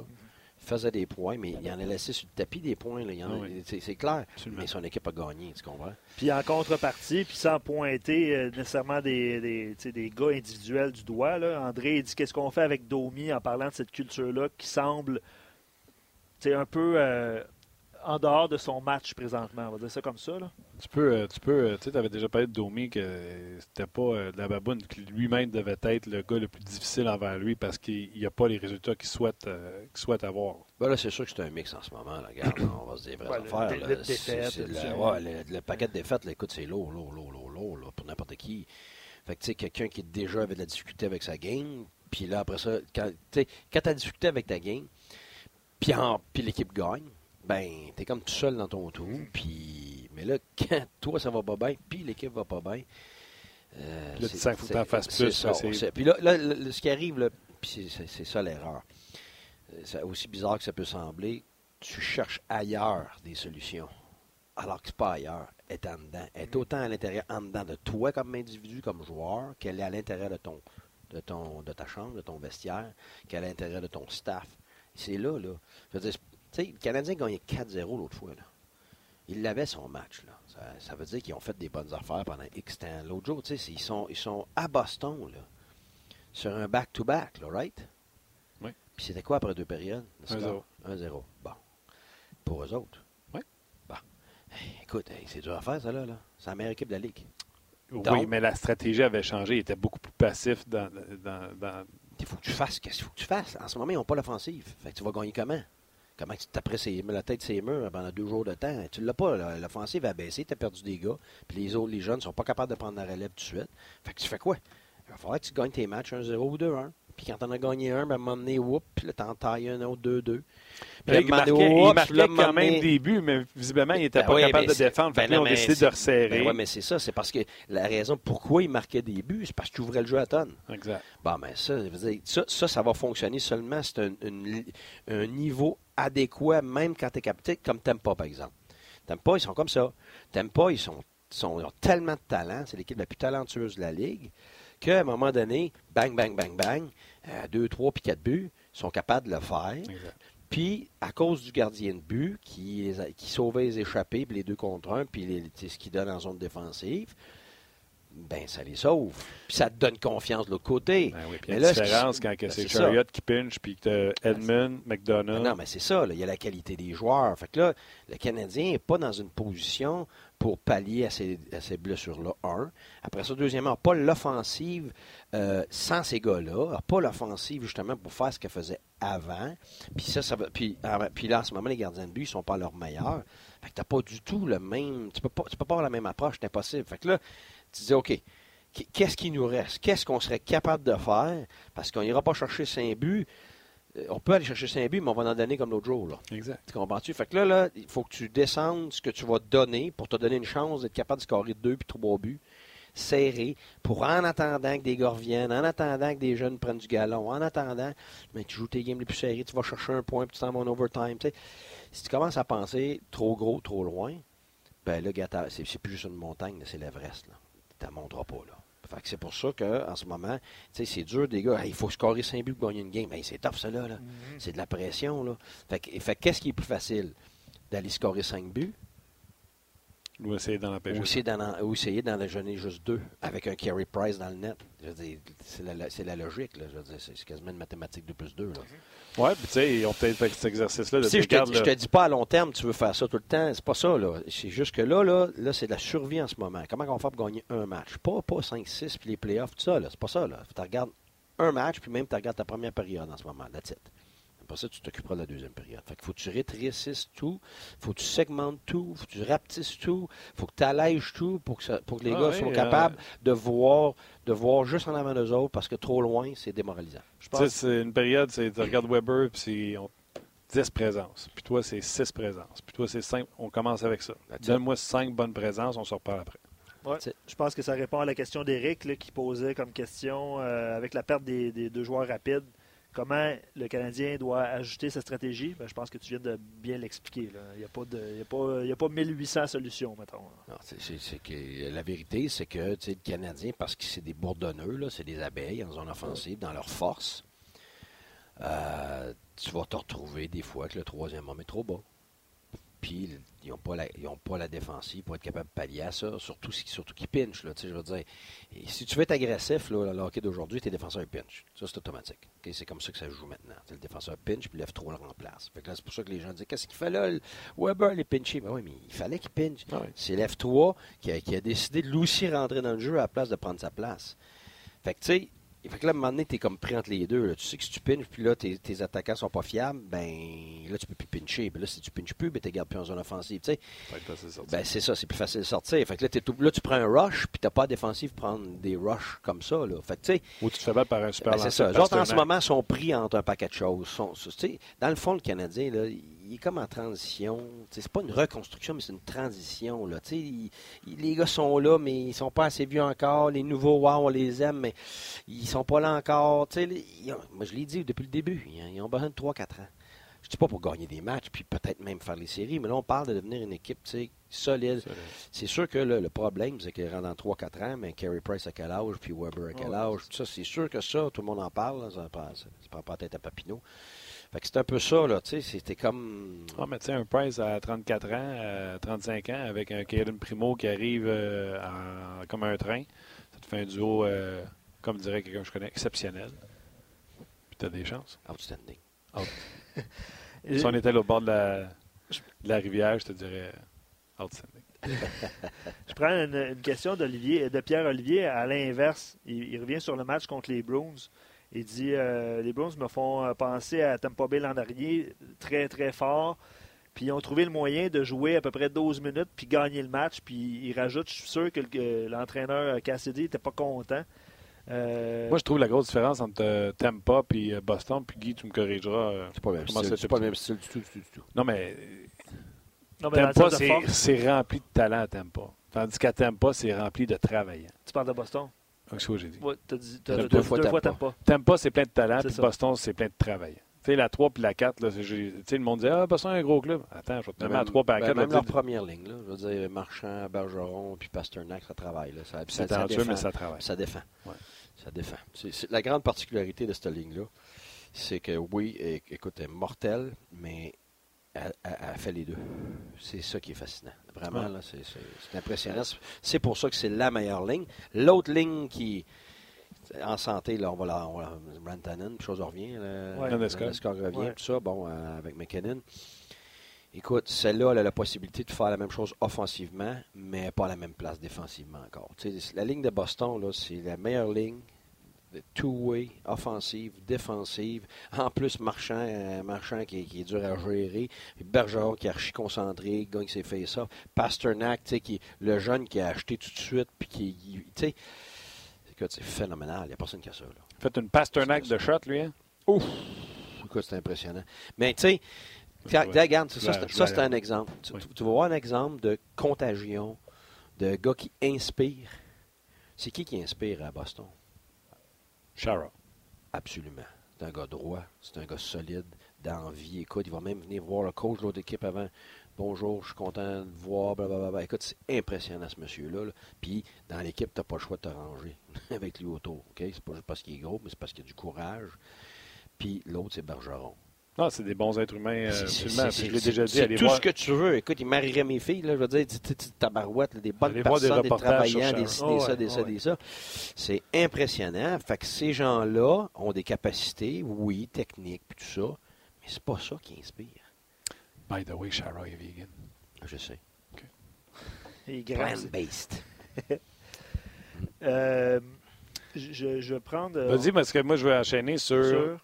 Il faisait des points, mais il en a laissé sur le tapis des points. là. Il en a- oui. c'est- C'est clair. Absolument. Mais son équipe a gagné, tu comprends? Puis en contrepartie, puis sans pointer euh, nécessairement des, des, gars individuels du doigt, là, André il dit qu'est-ce qu'on fait avec Domi en parlant de cette culture-là qui semble tu sais, un peu euh, en dehors de son match présentement. On va dire ça comme ça. Là. Tu peux, euh, tu peux, euh, tu sais, avais déjà parlé de Domi que c'était pas euh, de la baboune, que lui-même devait être le gars le plus difficile envers lui parce qu'il n'y a pas les résultats qu'il souhaite, euh, qu'il souhaite avoir. Ben là, c'est sûr que c'est un mix en ce moment. Là. Regarde, on va se dire vraies Ouais, le affaires. défaite, c'est ouais, le, le paquet de défaites, là, écoute, c'est lourd, lourd, lourd, lourd, lourd, là, pour n'importe qui. Fait que, tu sais, quelqu'un qui déjà avait de la difficulté avec sa game, puis là, après ça, quand tu as discuté avec ta game, puis en- puis l'équipe gagne, ben, t'es comme tout seul dans ton trou, puis... Mais là, quand toi, ça va pas bien, puis l'équipe va pas bien... euh, là, tu sens qu'il faut t'en fasses plus, ça, Puis là, là, ce qui arrive, c'est- ça l'erreur. Euh, c'est aussi bizarre que ça peut sembler, tu cherches ailleurs des solutions, alors que c'est pas ailleurs, elle est en dedans. Elle est autant à l'intérieur, en dedans de toi comme individu, comme joueur, qu'elle est à l'intérieur de ton, de ton, de ta chambre, de ton vestiaire, qu'elle est à l'intérieur de ton staff. C'est là, là. Je veux dire, sais, le Canadien gagné 4-0 l'autre fois, là. Il l'avait son match, là. Ça, ça veut dire qu'ils ont fait des bonnes affaires pendant X temps. L'autre jour, tu sais, c'est- ils sont, ils sont à Boston, là, sur un back-to-back, là, right? Oui. Puis c'était quoi après deux périodes? le 1-0. score? 1-0. Bon. Pour eux autres. Oui. Bon. Hey, écoute, hey, c'est dur à faire, ça, là. là. C'est la meilleure équipe de la Ligue. Oui, Donc- mais la stratégie avait changé. Il était beaucoup plus passif dans, dans, dans- Il faut que tu fasses. Qu'est-ce qu'il faut que tu fasses? En ce moment, ils n'ont pas l'offensive. Fait que tu vas gagner comment? Comment tu t'apprêtes ses- la tête ses murs pendant deux jours de temps? Tu l'as pas. là. L'offensive a baissé, tu as perdu des gars. Puis les autres, les jeunes, sont pas capables de prendre la relève tout de suite. Fait que tu fais quoi? Il va falloir que tu gagnes tes matchs 1-0 ou 2-1. Puis quand t'en as gagné un, ben, à un moment donné, whoop, puis là, t'en tailles un autre 2-2. Puis là, marquait, il marquait là, un quand même des buts, mais visiblement, il n'était Ben pas oui, capable de c'est- défendre. Fait ben là, non, on a mais décidé c'est- de resserrer. Ben ouais, mais c'est ça. C'est parce que la raison pourquoi il marquait des buts, c'est parce que tu ouvrais le jeu à tonne. Exact. Bon, ben ça, ça, ça, ça va fonctionner seulement un, un niveau adéquat, même quand tu es capté, comme Tempa, par exemple. Tempa, ils sont comme ça. Tempa, ils sont, sont, ils ont tellement de talent. C'est l'équipe la plus talentueuse de la Ligue qu'à un moment donné, bang, bang, bang, bang, euh, deux, trois puis quatre buts, ils sont capables de le faire. Exact. Puis, à cause du gardien de but qui, sauvait les échappés, puis les deux contre un, puis les- ce qui donne en zone défensive, ben ça les sauve. Puis ça te donne confiance de l'autre côté. Ben oui, Mais il y a là, une ce qui- différence quand ben, c'est. Chariot qui pinche, puis que t'as Edmund, McDonough. non, mais c'est ça, là. il y a la qualité des joueurs. Fait que là, le Canadien n'est pas dans une position pour pallier à ces, à ces blessures-là, un. Après ça, deuxièmement, pas l'offensive euh, sans ces gars-là, pas l'offensive justement pour faire ce qu'elle faisait avant. Puis ça, ça va, puis, ah, puis là, en ce moment, les gardiens de but ne sont pas à leur meilleur. Fait que t'as pas du tout le même. Tu peux pas, tu peux pas avoir la même approche, c'est impossible. Fait que là, tu dis, OK, qu- qu'est-ce qui nous reste? Qu'est-ce qu'on serait capable de faire? Parce qu'on n'ira pas chercher 5 buts. Euh, On peut aller chercher 5 buts, mais on va en donner comme l'autre jour. Là. Exact. Tu comprends-tu? Fait que là, là, il faut que tu descendes ce que tu vas donner pour te donner une chance d'être capable de scorer deux puis trois buts serrés pour en attendant que des gars reviennent, en attendant que des jeunes prennent du galon, en attendant, mais tu joues tes games les plus serrés, tu vas chercher un point puis tu t'en vas en overtime. Si tu commences à penser trop gros, trop loin, ben là, c'est plus juste une montagne, c'est l'Everest. Tu ne monteras pas. Là. Fait que c'est pour ça qu'en ce moment, c'est dur des gars. Hey, il faut scorer 5 buts pour gagner une game. Hey, c'est tough, ça là. là. C'est de la pression. Là. Fait fait qu'est-ce qui est plus facile? D'aller scorer 5 buts Ou essayer d'en empêcher. ou essayer d'en, ou essayer d'en juste deux avec un carry price dans le net? C'est la, la logique. Là. Je veux dire, c'est, quasiment une mathématique 2 plus 2. Là. Ouais, puis tu sais, ils ont peut-être fait cet exercice-là de sais, je, te, je te dis pas à long terme, tu veux faire ça tout le temps. C'est pas ça, là. C'est juste que là, là, là c'est de la survie en ce moment. Comment on va faire pour gagner un match? Pas, pas 5-6 puis les playoffs, tout ça, là. C'est pas ça, là. Tu regardes un match, puis même tu regardes ta première période en ce moment. That's it. Après ça, tu t'occuperas de la deuxième période. Fait qu'il faut que tu rétrécisses tout, faut que tu segmentes tout, faut que tu rapetisses tout, faut que tu allèges tout pour que, ça- pour que les Ah gars oui, soient euh, capables de voir de voir juste en avant d'eux autres parce que trop loin, c'est démoralisant. Je tu sais, pense c'est une période, c'est, tu regardes Weber, puis c'est on- 10 présences. Puis toi, c'est 6 présences. Puis toi, c'est 5. On commence avec ça. Donne-moi 5 bonnes présences, on se reparle après. Ouais. Je pense que ça répond à la question d'Éric qui posait comme question euh, avec la perte des, des deux joueurs rapides. Comment le Canadien doit ajuster sa stratégie? Ben, je pense que tu viens de bien l'expliquer. Il n'y a, pas a, a pas 1800 solutions, mettons. Non, la vérité, c'est que le Canadien, parce que c'est des bourdonneux, c'est des abeilles en zone offensive, dans leur force, euh, tu vas te retrouver des fois que le troisième homme est trop bas. Puis ils n'ont pas, la- ils ont pas la défensive pour être capable de pallier à ça, surtout, surtout qu'ils pinchent. Là, je veux dire, Et si tu veux être agressif, là, le hockey d'aujourd'hui, tes défenseurs pinch. Ça, c'est automatique. C'est comme ça que ça joue maintenant. Le défenseur pinch, puis lève trop le remplace. Fait que là, c'est pour ça que les gens disent Qu'est-ce qu'il fait là le Weber, les pincher. Ben oui, mais il fallait qu'il pinch. Ah oui. C'est F3 qui a, qui a décidé de lui aussi rentrer dans le jeu à la place de prendre sa place. Fait que, tu sais, fait que là, à un moment donné, t'es comme pris entre les deux. là. Tu sais que si tu pinches, puis là, tes, tes attaquants sont pas fiables, ben là, tu peux plus pincher. Puis là, si tu pinches plus, ben t'es gardes plus en zone offensive. Tu sais, ben c'est ça, c'est plus facile de sortir. Fait que là, tout- là, tu prends un rush, puis t'as pas de défensive prendre des rushs comme ça. Là. Fait que, tu sais, Ou tu te fais battre par un super ben, c'est ça. Les autres, en ce moment, sont pris entre un paquet de choses. Sont- dans le fond, le Canadien, là, il est comme en transition. C'est pas une reconstruction, mais c'est une transition. Là. Il- il- les gars sont là, mais ils sont pas assez vieux encore. Les nouveaux, wow, on les aime, mais ils sont pas là encore. Les- ils moi, je l'ai dit depuis le début, ils ont, ils ont besoin de 3-4 ans. Je dis pas pour gagner des matchs, puis peut-être même faire les séries, mais là, on parle de devenir une équipe solide. C'est sûr que le, le problème, c'est que dans 3-4 ans, mais Carey Price à quel âge, puis Weber à quel âge, tout ça, c'est sûr que ça, tout le monde en parle, là, ça prend, ça prend pas la tête à Papineau. Fait que c'est un peu ça, là, tu sais, c'était comme... Ah, mais tu sais, un Price à 34 ans, à 35 ans, avec un Caden Primo qui arrive euh, en- comme un train, ça te fait un duo, euh, comme dirait quelqu'un que je connais, exceptionnel. Puis tu as des chances. Outstanding. Et- Si on était là au bord de la, de la rivière, je te dirais outstanding. Je prends une, une question d'Olivier, de Pierre Olivier à l'inverse. Il, il revient sur le match contre les Bruins. Il dit euh, les Bruins me font euh, penser à Tampa Bay l'an dernier, très très fort. Puis ils ont trouvé le moyen de jouer à peu près 12 minutes puis gagner le match. Puis il rajoute, je suis sûr que le- que l'entraîneur euh, Cassidy n'était pas content. Euh, Moi, je trouve la grosse différence entre euh, Tampa et euh, Boston, puis Guy, tu me corrigeras. euh, C'est pas le même style, c'est pas le même style du tout, du tout, du tout. Non, mais non, mais Tampa, c'est rempli de talent à Tampa. Tandis qu'à Tampa, c'est rempli de travaillants. tu parles de Boston? C'est ce que j'ai dit? Ouais, t'as dit, deux t'as- fois deux fois Tampa. Tampa. Tampa, c'est plein de talent, C'est puis. Boston, c'est plein de travaillants. Tu sais, la 3 puis la 4, là, c'est- j'ai- tu sais, le monde dit Ah, Boston est un gros club. Attends, je vais te nommer la Même- 3 puis la ben, 4. même là, leur première ligne, là. Je veux dire, Marchand, Bergeron, puis Pasternak, ça travaille. Là. Ça, ça, C'est ça talentueux, défend. mais ça travaille. Ça défend. Ouais. Ça défend. C'est, c'est- la grande particularité de cette ligne-là, c'est que oui, écoute, elle est mortelle, mais elle, fait les deux. C'est ça qui est fascinant. Vraiment, Ouais. c'est, impressionnant. C'est pour ça que c'est la meilleure ligne. L'autre ligne qui en santé, là, on va la, on va la Rantanen, puis chose revient. Là, Ouais. Landeskog revient, Ouais. tout ça, bon, euh, avec McKinnon. Écoute, celle-là, elle a la possibilité de faire la même chose offensivement, mais pas à la même place défensivement encore. La ligne de Boston, là, c'est la meilleure ligne two-way, offensive, défensive. En plus, Marchand, euh, Marchand qui, est- qui est dur à gérer. Bergeron qui est archi concentré, qui gagne ses face-off. Pasternak, tu sais, qui est le jeune qui a acheté tout de suite, puis qui, tu c'est phénoménal. Il n'y a personne qui a ça, là. Fait une Pasternak de shot, lui. Hein? Écoute, c'est impressionnant. Mais tu sais, regarde, ça, ça, c'est un exemple. Tu, Oui. tu- tu vas voir un exemple de contagion, de gars qui inspire. C'est qui qui inspire à Boston? Shara. Absolument. C'est un gars droit, c'est un gars solide, d'envie. Écoute, il va même venir voir le coach de l'autre équipe avant. Bonjour, je suis content de voir, blablabla. Écoute, c'est impressionnant ce monsieur-là. là. Puis, dans l'équipe, tu n'as pas le choix de te ranger avec lui autour. ok? C'est pas juste parce qu'il est gros, mais c'est parce qu'il a du courage. Puis, l'autre, c'est Bergeron. Non, c'est des bons êtres humains, C'est- c'est- absolument. c'est- Puis Je l'ai c'est- déjà dit, C'est allez tout voir. ce que tu veux. Écoute, il marierait mes filles, là, je veux dire, tu- tu- tu- tabarouette, des bonnes Allez des personnes, des, sur travaillants, des, ci, des Oh ça, ouais, des oh ça, ouais. des ça. C'est impressionnant. Fait que ces gens-là ont des capacités, oui, techniques, puis tout ça, mais c'est pas ça qui inspire. By the way, Shara est vegan. Je sais. Il est grand. Plant-based. Euh, je, je vais prendre. euh, Vas-y, parce que moi, je vais enchaîner sur. sur-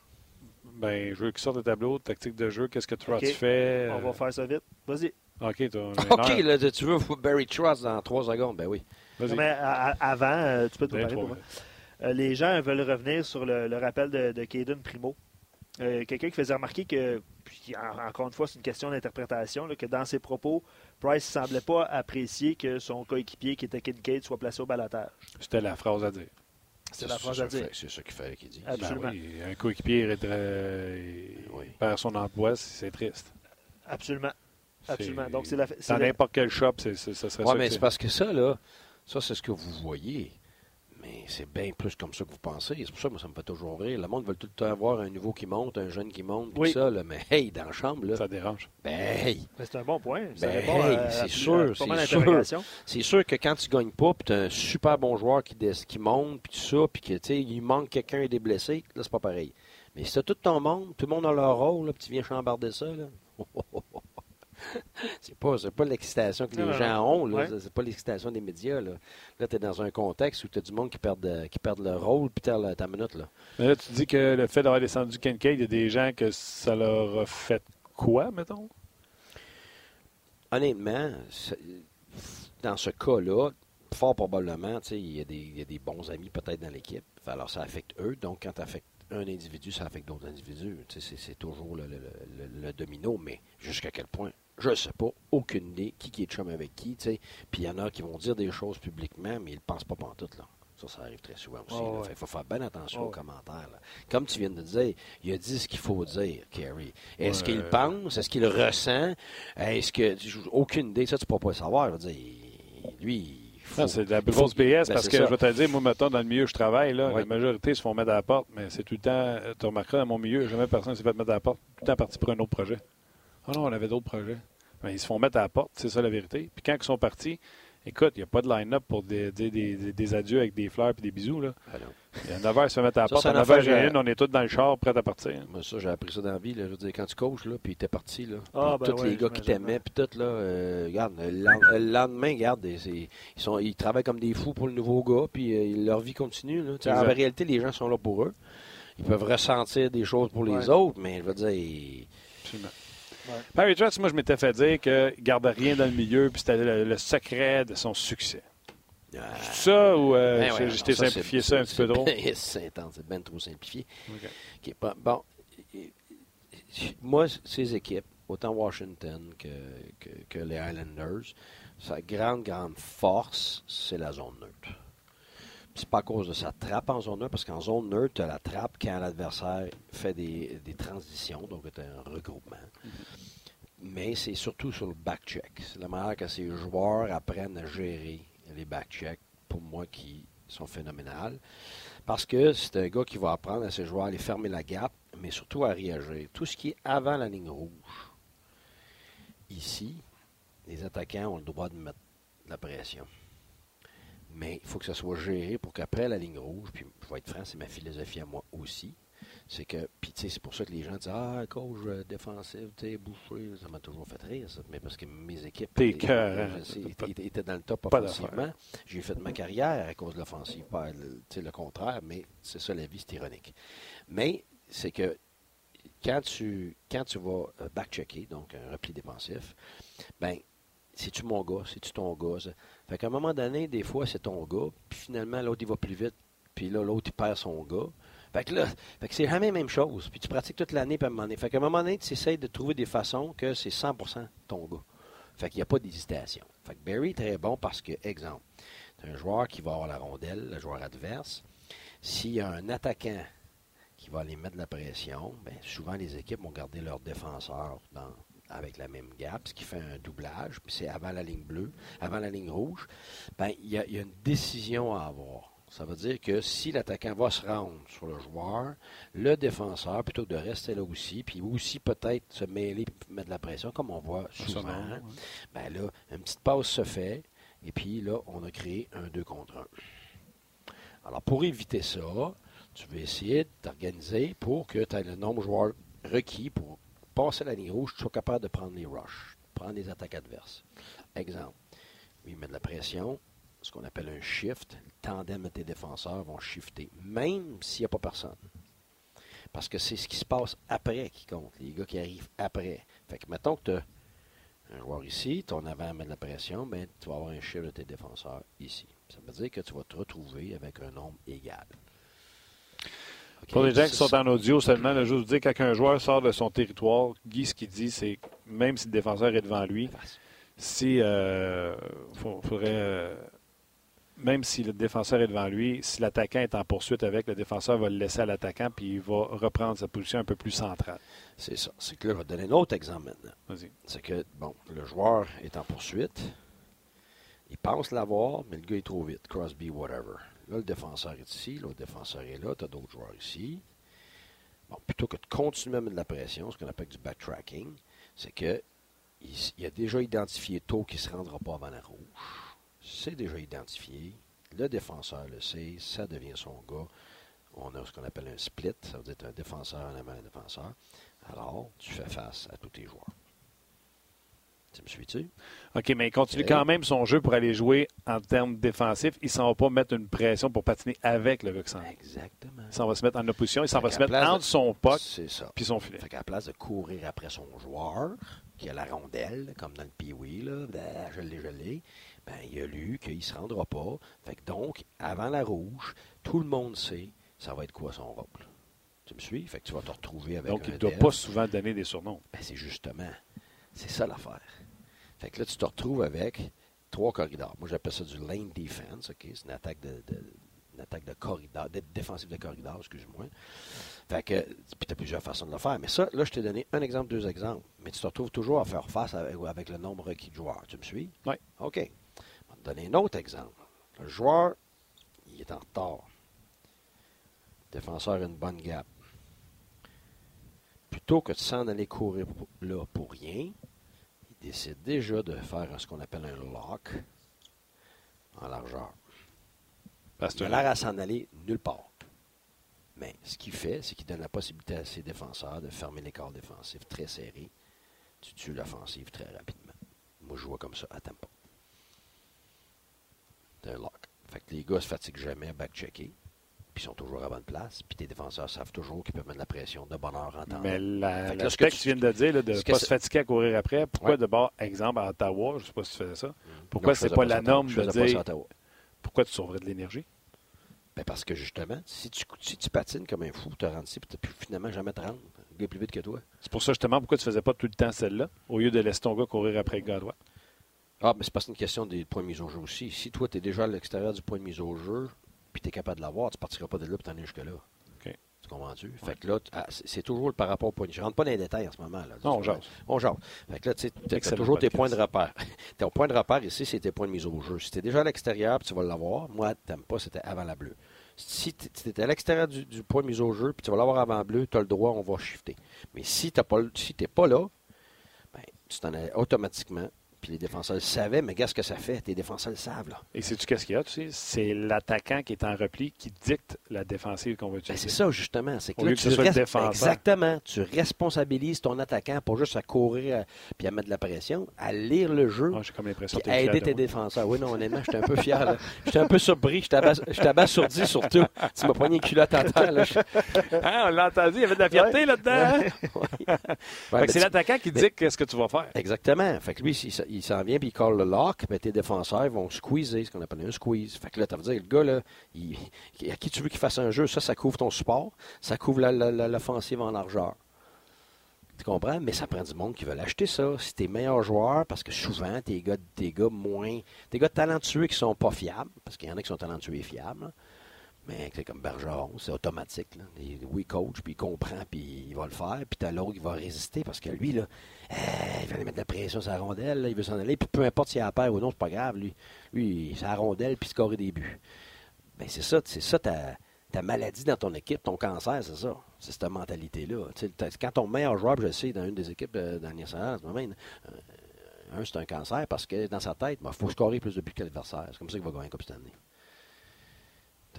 Ben, je veux qu'il sorte de tableau, tactique de jeu, qu'est-ce que tu fais? On va faire ça vite. Vas-y. OK, toi. on a une OK, là, tu veux Barry Trust dans trois secondes? Ben oui. Vas-y. Non, mais à- à- avant, euh, tu peux te Ben, préparer pour moi. Euh, les gens veulent revenir sur le, le rappel de, de Caden Primo. Euh, Quelqu'un qui faisait remarquer que, puis en- encore une fois, c'est une question d'interprétation, là, que dans ses propos, Price ne semblait pas apprécier que son coéquipier, qui était Kincaid, soit placé au balatage. C'était la phrase à dire. C'est la phrase à dire. C'est ça qu'il fallait qu'il dise. Absolument. Ben oui, un coéquipier est très- il Oui. perd son emploi, c'est triste. Absolument. Absolument. Donc, c'est la. Dans la- n'importe quel shop, c'est- ça serait Oui, ça. mais que c'est parce que ça, là, ça, c'est ce que vous voyez. Mais c'est bien plus comme ça que vous pensez. C'est pour ça que moi, ça me fait toujours rire. Le monde veut tout le temps avoir un nouveau qui monte, un jeune qui monte, puis Oui. ça, là. Mais hey, dans la chambre, là, ça dérange. ben hey, c'est un bon point. Ça Ben, hey, c'est à- sûr, c'est sûr. c'est sûr que quand tu gagnes pas, puis tu as un super bon joueur qui, qui monte, puis tout ça, puis que, tu sais, il manque quelqu'un et des blessés, là, c'est pas pareil. Mais si t'as tout ton monde, tout le monde a leur rôle, là, puis tu viens chambarder ça, là. c'est c'est pas l'excitation que les non, gens non. ont, là. Ouais. C'est pas l'excitation des médias, là. Là, t'es dans un contexte où t'as du monde qui perd, qui perd leur rôle, puis t'as ta minute, là. Mais là, tu dis que le fait d'avoir descendu Kincaid, il y a des gens que ça leur a fait quoi, mettons? honnêtement, dans ce cas-là, fort probablement, tu sais, il y, a des- il y a des bons amis peut-être dans l'équipe. Alors, ça affecte eux. Donc, quand tu affectes un individu, ça affecte d'autres individus. Tu sais, c'est- c'est toujours le, le- le- le domino, mais jusqu'à quel point? Je ne sais pas. Aucune idée. Qui, qui est chum avec qui, tu sais. Puis il y en a qui vont dire des choses publiquement, mais ils ne pensent pas pantoute, là. Ça, ça arrive très souvent aussi. Oh, ouais. Fait qu'il faut faire bien attention Oh, aux commentaires. là. Comme tu viens de dire, il a dit ce qu'il faut dire, Kerry. Est-ce Ouais. qu'il pense? Est-ce qu'il ressent? Est-ce que. Aucune idée, ça, tu ne peux pas le savoir. Je veux dire, il- lui, il c'est de la il grosse BS Ben, parce que ça. je vais te dire, moi, mettons, dans le milieu où je travaille, là, Oui. la majorité se font mettre à la porte, mais c'est tout le temps, tu remarqueras dans mon milieu, jamais personne ne s'est fait mettre à la porte, tout le temps parti pour un autre projet. Ah non, on avait d'autres projets. Ils se font mettre à la porte, c'est ça la vérité. Puis quand ils sont partis, écoute, il n'y a pas de line-up pour dire des, des- des- des adieux avec des fleurs et des bisous. Là. Ah. Il y a 9 heures, ils se mettre à la Ça, porte. À une 9 heures, affaire, j'ai une, on est tous dans le char, prêts à partir. Moi, ça, j'ai appris ça dans la vie. Là. Je veux dire, quand tu coaches, là, puis t'es parti, là, Ah, ben tous ouais, les gars qui t'aimaient, puis tout, là, euh, regarde, le, lend- le lendemain, regarde, ils, sont, ils travaillent comme des fous pour le nouveau gars, puis euh, leur vie continue. Là. En réalité, les gens sont là pour eux. Ils peuvent ressentir des choses pour les Ouais. autres, mais je veux dire, ils- Absolument. Ouais. Barry Trotz, moi, je m'étais fait dire qu'il ne gardait rien dans le milieu, puis c'était le, le secret de son succès. C'est ça ou euh, ben ouais, t'ai simplifié ça un petit peu trop? c'est- C'est intense, c'est bien trop simplifié. OK. qui est pas- bon, et- et- moi, ces équipes, autant Washington que, que, que les Islanders, sa grande, grande force, c'est la zone neutre. C'est pas à cause de sa trappe en zone 1, parce qu'en zone neutre, tu as la trappe quand l'adversaire fait des, des transitions, donc tu as un regroupement. Mais c'est surtout sur le back-check. C'est la manière que ces joueurs apprennent à gérer les back-checks, pour moi, qui sont phénoménales. Parce que c'est un gars qui va apprendre à ses joueurs à aller fermer la gap, mais surtout à réagir. Tout ce qui est avant la ligne rouge, ici, les attaquants ont le droit de mettre de la pression. Mais il faut que ça soit géré pour qu'après la ligne rouge, puis je vais être franc, c'est ma philosophie à moi aussi, c'est que, puis tu sais, c'est pour ça que les gens disent Ah, coach euh, défensif, tu sais, bouché, ça m'a toujours fait rire, ça. Mais parce que mes équipes étaient, cœur, hein. étaient- dans le top Pas offensivement. J'ai fait ma carrière à cause de l'offensive, pas le, tu sais, le contraire, mais c'est ça la vie, c'est ironique. Mais c'est que quand tu, quand tu vas euh, back-checker, donc un repli défensif, ben, c'est-tu mon gars, c'est-tu ton gars? Fait qu'à un moment donné, des fois, c'est ton gars, puis finalement, l'autre, il va plus vite, puis là, l'autre, il perd son gars. Fait que là, fait que c'est jamais la même chose. Puis tu pratiques toute l'année, puis à un moment donné. Fait qu'à un moment donné, tu essaies de trouver des façons que c'est 100% ton gars. Fait qu'il n'y a pas d'hésitation. Fait que Barry est très bon parce que, exemple, c'est un joueur qui va avoir la rondelle, le joueur adverse. S'il y a un attaquant qui va aller mettre la pression, bien, souvent les équipes vont garder leur défenseur dans- avec la même gap, ce qui fait un doublage, puis c'est avant la ligne bleue, avant la ligne rouge. Ben, il y, a- il y a une décision à avoir. Ça veut dire que si l'attaquant va se rendre sur le joueur, le défenseur, plutôt que de rester là aussi, puis aussi peut-être se mêler et mettre de la pression, comme on voit souvent, ouais. ben là, une petite pause se fait, et puis là, on a créé un 2 contre 1. Alors, pour éviter ça, tu veux essayer de t'organiser pour que tu aies le nombre de joueurs requis pour passer la ligne rouge, tu sois capable de prendre les rushs, prendre les attaques adverses. Exemple, il met de la pression, ce qu'on appelle un shift, le tandem de tes défenseurs vont shifter, même s'il n'y a pas personne. Parce que c'est ce qui se passe après qui compte, les gars qui arrivent après. Fait que mettons que tu as un joueur ici, ton avant met de la pression, ben, tu vas avoir un shift de tes défenseurs ici. Ça veut dire que tu vas te retrouver avec un nombre égal. Pour les gens qui sont en audio seulement, là, je veux vous dire, quand un joueur sort de son territoire, Guy, ce qu'il dit, c'est que même si le défenseur est devant lui, si euh, faudrait euh, même si le défenseur est devant lui, si l'attaquant est en poursuite avec, le défenseur va le laisser à l'attaquant puis il va reprendre sa position un peu plus centrale. C'est ça. C'est que là, je vais te donner un autre exemple maintenant. Vas-y. C'est que, bon, le joueur est en poursuite. Il pense l'avoir, mais le gars est trop vite. Crosby, whatever. Là, le défenseur est ici, l'autre défenseur est là, tu as d'autres joueurs ici. Bon, plutôt que de continuer à mettre de la pression, ce qu'on appelle du backtracking, c'est que il, a déjà identifié tôt qu'il ne se rendra pas avant la rouge. C'est déjà identifié. Le défenseur le sait, ça devient son gars. On a ce qu'on appelle un split, ça veut dire un défenseur en avant un défenseur. Alors, tu fais face à tous tes joueurs. Tu me suis-tu? OK, mais il continue Ok. quand même son jeu pour aller jouer en termes défensifs. Il s'en va pas mettre une pression pour patiner avec le va. Exactement. Il s'en va se mettre en opposition, il s'en va se mettre place de- entre son puck C'est ça. puis son filet. Fait qu'à la place de courir après son joueur, qui a la rondelle, comme dans le Pee-Wee, là, ben, je l'ai, je l'ai, ben, il a lu qu'il ne se rendra pas. Fait que donc, avant la rouge, tout le monde sait ça va être quoi son rôle. Tu me suis? Fait que tu vas te retrouver avec Donc, un il ne doit pas souvent donner des surnoms. Ben, c'est justement, c'est ça l'affaire. Fait que là, tu te retrouves avec trois corridors. Moi, j'appelle ça du lane defense, OK? C'est une attaque de, de- une attaque de corridor, défensive de corridor, excuse-moi. Fait que, puis tu as plusieurs façons de le faire. Mais ça, là, je t'ai donné un exemple, deux exemples. Mais tu te retrouves toujours à faire face avec, avec le nombre requis de joueurs. Tu me suis? Oui. OK. Je vais te donner un autre exemple. Le joueur, il est en retard. Le défenseur a une bonne gap. Plutôt que de s'en aller courir pour- là pour rien, décide déjà de faire ce qu'on appelle un lock en largeur. Parce que Il a l'air à s'en aller nulle part. Mais ce qu'il fait, c'est qu'il donne la possibilité à ses défenseurs de fermer l'écart défensif très serré. Tu tues l'offensive très rapidement. Moi, je vois comme ça à tempo. C'est un lock. Fait que les gars se fatiguent jamais à back-checker. Puis ils sont toujours à bonne place. Puis tes défenseurs savent toujours qu'ils peuvent mettre la pression de bonne heure en temps. Mais la, que là, ce que tu- tu viens de dire, là, de ne pas se fatiguer à courir après, pourquoi Ouais. d'abord, exemple, à Ottawa, je ne sais pas si tu faisais ça, Non, pourquoi c'est pas ça la norme de pas dire- pourquoi tu sauverais de l'énergie? Ben parce que justement, si tu, si tu patines comme un fou, tu te rends ici, puis tu finalement jamais te rendre. Le gars plus vite que toi. C'est pour ça justement pourquoi tu faisais pas tout le temps celle-là, au lieu de laisser ton gars courir après le gars droit. Ah, mais c'est parce que c'est une question des points de mise au jeu aussi. Si toi, tu es déjà à l'extérieur du point de mise au jeu, puis tu es capable de l'avoir, tu partiras pas de là pour t'en jusque-là. Tu comprends-tu? Fait que là, ah, c'est toujours le par rapport au point. Je rentre pas dans les détails en ce moment. Là. Non, on jase. On jase. Fait que là, tu as toujours tes points de repère. Ton point de repère ici, c'est tes points de mise au jeu. Si tu es déjà à l'extérieur, tu vas l'avoir, moi, tu n'aimes pas, c'était avant la bleue. Si tu es à l'extérieur du, du point de mise au jeu, puis tu vas l'avoir avant bleu, tu as le droit, on va shifter. Mais si tu n'es si t'es pas là, ben, tu t'en allais automatiquement. Puis les défenseurs le savaient, mais regarde ce que ça fait. Tes défenseurs le savent. Là. Et sais-tu qu'est-ce qu'il y a, tu sais? C'est l'attaquant qui est en repli qui dicte la défensive qu'on va Ben, utiliser. c'est ça, justement. C'est que là, tu ce soit le. Exactement. Tu responsabilises ton attaquant pour juste à courir euh, puis à mettre de la pression, à lire le jeu. Ah, J'ai comme l'impression fier aider de tes défenseurs. Oui, non, honnêtement, j'étais un peu fier. J'étais un peu surpris. J'étais abas- j'étais abasourdi surtout. Tu m'as poigné une culotte en terre. Là. Hein, on l'a entendu, il y avait de la fierté là-dedans. hein? Ouais, c'est tu- l'attaquant qui dit qu'est-ce que tu vas faire. Exactement. Fait que lui, s'il s- il s'en vient puis il colle le lock, ben tes défenseurs vont squeezer, ce qu'on appelle un squeeze. Fait que là, ça veut dire, le gars, là, à qui tu veux qu'il fasse un jeu, ça, ça couvre ton support, ça couvre l'offensive en largeur. Tu comprends? Mais ça prend du monde qui veut l'acheter, ça. Si t'es meilleur joueur, parce que souvent, tes gars, tes gars moins. Tes gars talentueux qui sont pas fiables, parce qu'il y en a qui sont talentueux et fiables. Mais c'est comme Bergeron, c'est automatique. Là. Oui, coach, puis il comprend, puis il va le faire. Puis t'as l'autre qui va résister, parce que lui, là, euh, il va aller mettre de la pression sur la rondelle, il veut s'en aller. Puis peu importe s'il a paire ou non, c'est pas grave. Lui, lui c'est la rondelle, puis scorer des buts. Ben, c'est ça, c'est ça ta, maladie dans ton équipe, ton cancer, c'est ça. C'est cette mentalité-là. Quand ton meilleur joueur, je sais, dans une des équipes euh, dans le national, en ce moment, euh, un, c'est un cancer parce que dans sa tête, il faut scorer plus de buts que l'adversaire. C'est comme ça qu'il va gagner comme cette année.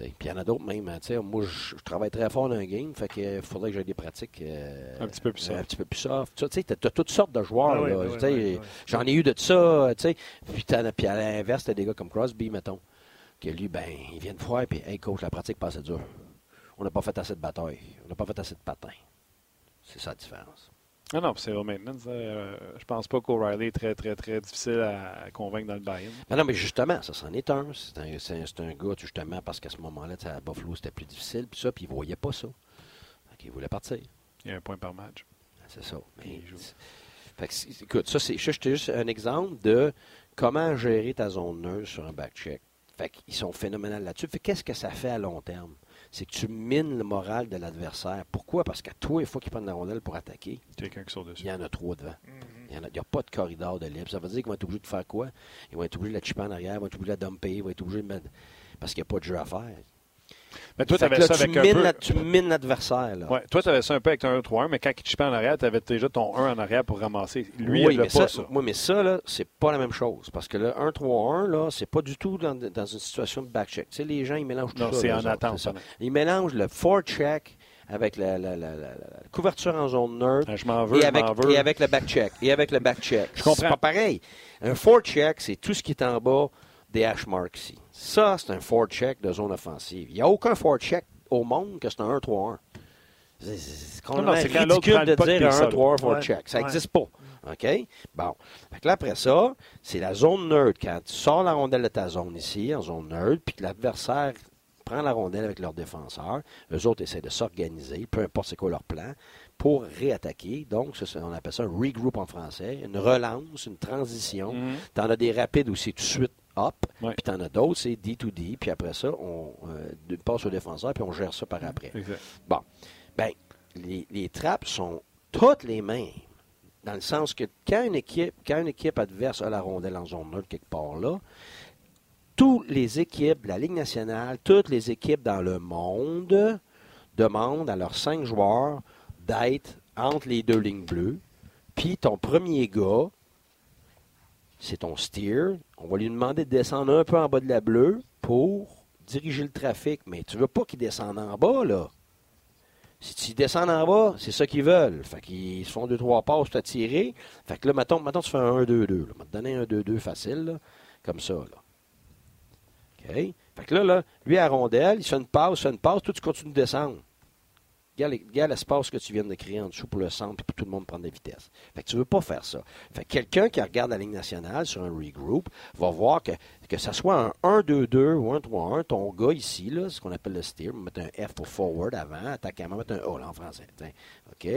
Puis il y en a d'autres même. Moi, je, je travaille très fort dans un game, fait que faudrait que j'aie des pratiques euh, Un petit peu plus soft. Un petit peu plus soft. Tu sais, t'as, t'as toutes sortes de joueurs. Ah oui, oui, oui. J'en ai eu de ça. t'sais. Puis, puis à l'inverse, t'as des gars comme Crosby, mettons, que lui, ben, il vient de voir, puis hey coach, la pratique passe dur. On n'a pas fait assez de bataille. On n'a pas fait assez de patins. C'est ça la différence. Ah non, c'est au maintenance. euh, je pense pas qu'O'Reilly est très, très, très difficile à convaincre dans le buy-in. Ben non, mais justement, ça c'en est un. C'est un, c'est un- c'est un gars, justement, parce qu'à ce moment-là, à Buffalo, c'était plus difficile, puis ça, puis il voyait pas ça. Fait il voulait partir. Il y a un point par match. C'est ça. Mais, fait que écoute, ça, c'est juste un exemple de comment gérer ta zone neutre sur un back-check. Fait qu'ils sont phénoménales là-dessus. Fait que qu'est-ce que ça fait à long terme? C'est que tu mines le moral de l'adversaire. Pourquoi? Parce qu'à toi, il faut qu'il prenne la rondelle pour attaquer. Quelqu'un qui sort dessus. Il y en a trois devant. Il n'y a, il y a pas de corridor de libre. Ça veut dire qu'ils vont être obligés de faire quoi? Ils vont être obligés de la chipper en arrière, ils vont être obligés de la dumper, ils vont être obligés de mettre... Parce qu'il n'y a pas de jeu à faire. Mais toi, tu avais là, ça tu, avec un mines peu. la- tu mines l'adversaire. Ouais, toi, tu avais ça un peu avec ton 1-3-1, mais quand il te chipait en arrière, tu avais déjà ton 1 en arrière pour ramasser. Lui, oui, il mais pas ça, ça. oui, mais ça, là, c'est pas la même chose. Parce que le 1-3-1, là, c'est pas du tout dans, dans une situation de back-check. Tu sais, les gens, ils mélangent tout Non, ça. c'est en attente, ça. ça. Ils mélangent le forecheck avec la, la- couverture en zone neutre. Ah, Je m'en veux, Et avec, m'en veux. et avec le back-check. Et avec le back-check. Je comprends. C'est pas pareil. Un forecheck, c'est tout ce qui est en bas des hash marks ici. Ça, c'est un forecheck de zone offensive. Il n'y a aucun forecheck au monde que c'est un 1-3-1. C'est- quand ridicule de dire un sort. 1-3-1 Ouais, forecheck. Ça n'existe pas. OK? Bon. Fait que là, après ça, c'est la zone neutre. Quand tu sors la rondelle de ta zone ici, en zone neutre, puis que l'adversaire prend la rondelle avec leur défenseur, eux autres essaient de s'organiser, peu importe c'est quoi leur plan, pour réattaquer. Donc, on appelle ça un regroup en français, une relance, une transition. Mhm. Tu en as des rapides c'est tout de suite up, Ouais. puis tu en as d'autres, c'est D2D, puis après ça, on euh, passe au défenseur, puis on gère ça par après. Exact. Bon, ben, les, les trappes sont toutes les mêmes. Dans le sens que quand une équipe, quand une équipe adverse a la rondelle en zone neutre quelque part là, toutes les équipes de la Ligue nationale, toutes les équipes dans le monde demandent à leurs cinq joueurs d'être entre les deux lignes bleues. Puis ton premier gars, c'est ton steer. On va lui demander de descendre un peu en bas de la bleue pour diriger le trafic. Mais tu veux pas qu'il descende en bas, là. Si tu descends en bas, c'est ça qu'ils veulent. Fait qu'ils se font deux, trois passes pour tirer. Fait que là, mettons tu fais un 1-2-2. là. On va te donner un 2-2 facile, là, comme ça. Là. OK? Fait que là, là, lui à rondelle, il fait une passe, il fait une passe, toi tu continues de descendre. Regarde, les- regarde l'espace que tu viens de créer en dessous pour le centre et pour tout le monde prendre des vitesses. Fait que tu veux pas faire ça. Fait que quelqu'un qui regarde la ligne nationale sur un regroup va voir que, que ça soit un 1-2-2 ou un 3-1, ton gars ici, ce qu'on appelle le steer, va mettre un F pour forward avant, attaquant, mettre un là, en français. OK?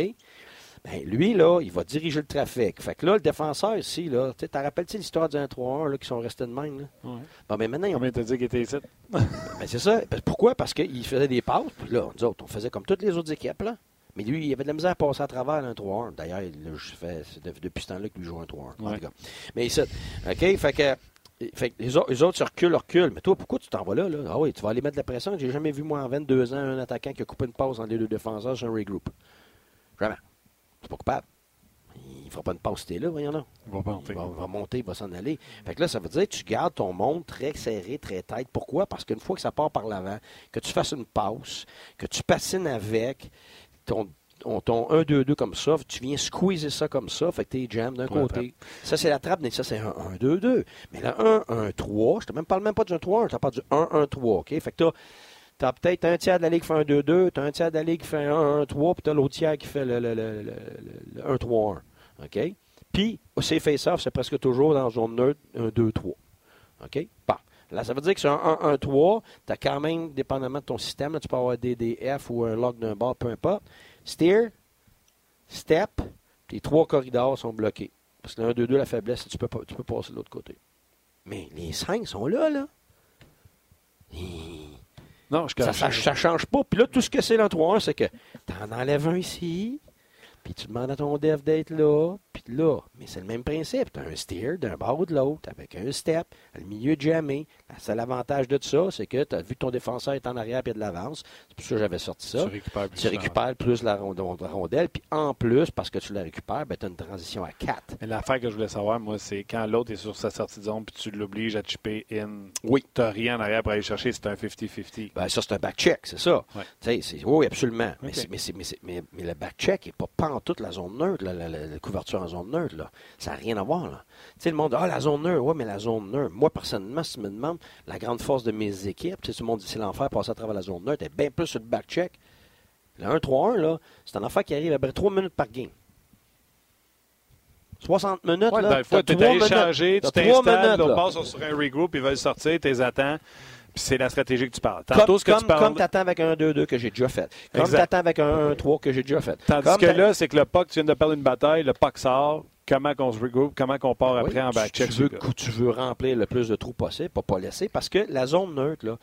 Ben, lui, là, il va diriger le trafic. Fait que là, le défenseur ici, là, tu te rappelles-tu l'histoire du 1-3-1 là, qui sont restés de même? Là? Ouais. Bon, mais maintenant, ils ont Combien t'as dit qu'il était ici? ben, c'est ça. Ben, Pourquoi? Parce qu'il faisait des passes, puis là, nous autres, on faisait comme toutes les autres équipes, là. Mais lui, il avait de la misère à passer à travers un 3-1. D'ailleurs, là, je fais, c'est de- depuis ce temps-là qu'il joue un 3-1. en Ouais. Mais ça, OK, fait que, fait que les, autres, les autres se reculent, reculent. Mais toi, pourquoi tu t'en vas là, là? Ah oui, tu vas aller mettre de la pression. J'ai jamais vu, moi, en 22 ans, un attaquant qui a coupé une passe entre les deux défenseurs sur un regroup. Jamais. C'est pas coupable. Il fera pas une passe là, voyons là. Il va pas Il va, va monter, il va s'en aller. Fait que là, ça veut dire que tu gardes ton monde très serré, très tête. Pourquoi? Parce qu'une fois que ça part par l'avant, que tu fasses une passe, que tu patines avec ton, ton- ton 1-2-2 comme ça, tu viens squeezer ça comme ça, fait que t'es jam d'un côté. Ça, c'est la trappe, mais ça, c'est un 1-2-2. Mais le 1-1-3, je te même- parle même pas du 1-3-1, je te parle du 1-1-3, OK? Fait que t'as tu as peut-être un tiers de la ligue qui fait un 2-2, tu as un tiers de la ligue qui fait un 1-1-3, puis tu as l'autre tiers qui fait le, le, le, le- le 1-3-1. OK? Puis, ces face-offs, c'est presque toujours dans la zone neutre, un 2-3. OK? Là, ça veut dire que sur un 1-1-3, tu as quand même, dépendamment de ton système, tu peux avoir des DF ou un log d'un bar, peu importe. Steer, step, les trois corridors sont bloqués. Parce que le 1-2-2, la faiblesse, tu peux, tu peux passer de l'autre côté. Mais les 5 sont là, là. Non, je ça, ça, ça change pas. Puis là, tout ce que c'est le 3-1, c'est que tu en enlèves un ici, puis tu demandes à ton dev d'être là, puis là. Mais c'est le même principe. Tu as un steer d'un bord ou de l'autre, avec un step, le milieu jamais. Le seul avantage de ça, c'est que tu as vu que ton défenseur est en arrière et de l'avance. C'est pour ça que j'avais sorti ça. Tu récupères plus Tu récupères plus la rond- la rondelle, puis en plus, parce que tu la récupères, ben, tu as une transition à 4. Mais l'affaire que je voulais savoir, moi, c'est quand l'autre est sur sa sortie de zone puis tu l'obliges à chipper in. Oui. Tu n'as rien en arrière pour aller chercher, c'est un 50-50. Ben, ça, c'est un back-check, c'est ça. Oui, absolument. Mais, mais, c'est- mais, c'est- mais- mais le back-check n'est pas, pas en toute la zone neutre, la, la- la couverture en zone neutre. Là. Ça n'a rien à voir. Là. Tu sais, le monde, ah, la zone neutre, oui, mais la zone neutre. Moi, personnellement, si tu me demandes, la grande force de mes équipes, tout le monde dit c'est l'enfer, passer à travers la zone neutre, est bien plus sur le back-check. Le 1-3-1, là, c'est un affaire qui arrive après 3 minutes par game. 60 minutes, Ouais, là, fois, t'as tu trois allé changer, tu t'installes, là. passe sur un regroup, ils veulent sortir, tu les attends. C'est la stratégie que tu parles. Tantôt, Comme, ce que comme, tu parles. comme t'attends avec un 2-2 que j'ai déjà fait. Comme t'attends avec un 1-3 que j'ai déjà fait. Tandis Comme que là, c'est que le puck, tu viens de perdre une bataille, le puck sort, comment qu'on se regroupe, comment qu'on part Oui, après en back-check. Tu, veux, tu veux remplir le plus de trous possible, pas pas laisser, parce que la zone neutre, là,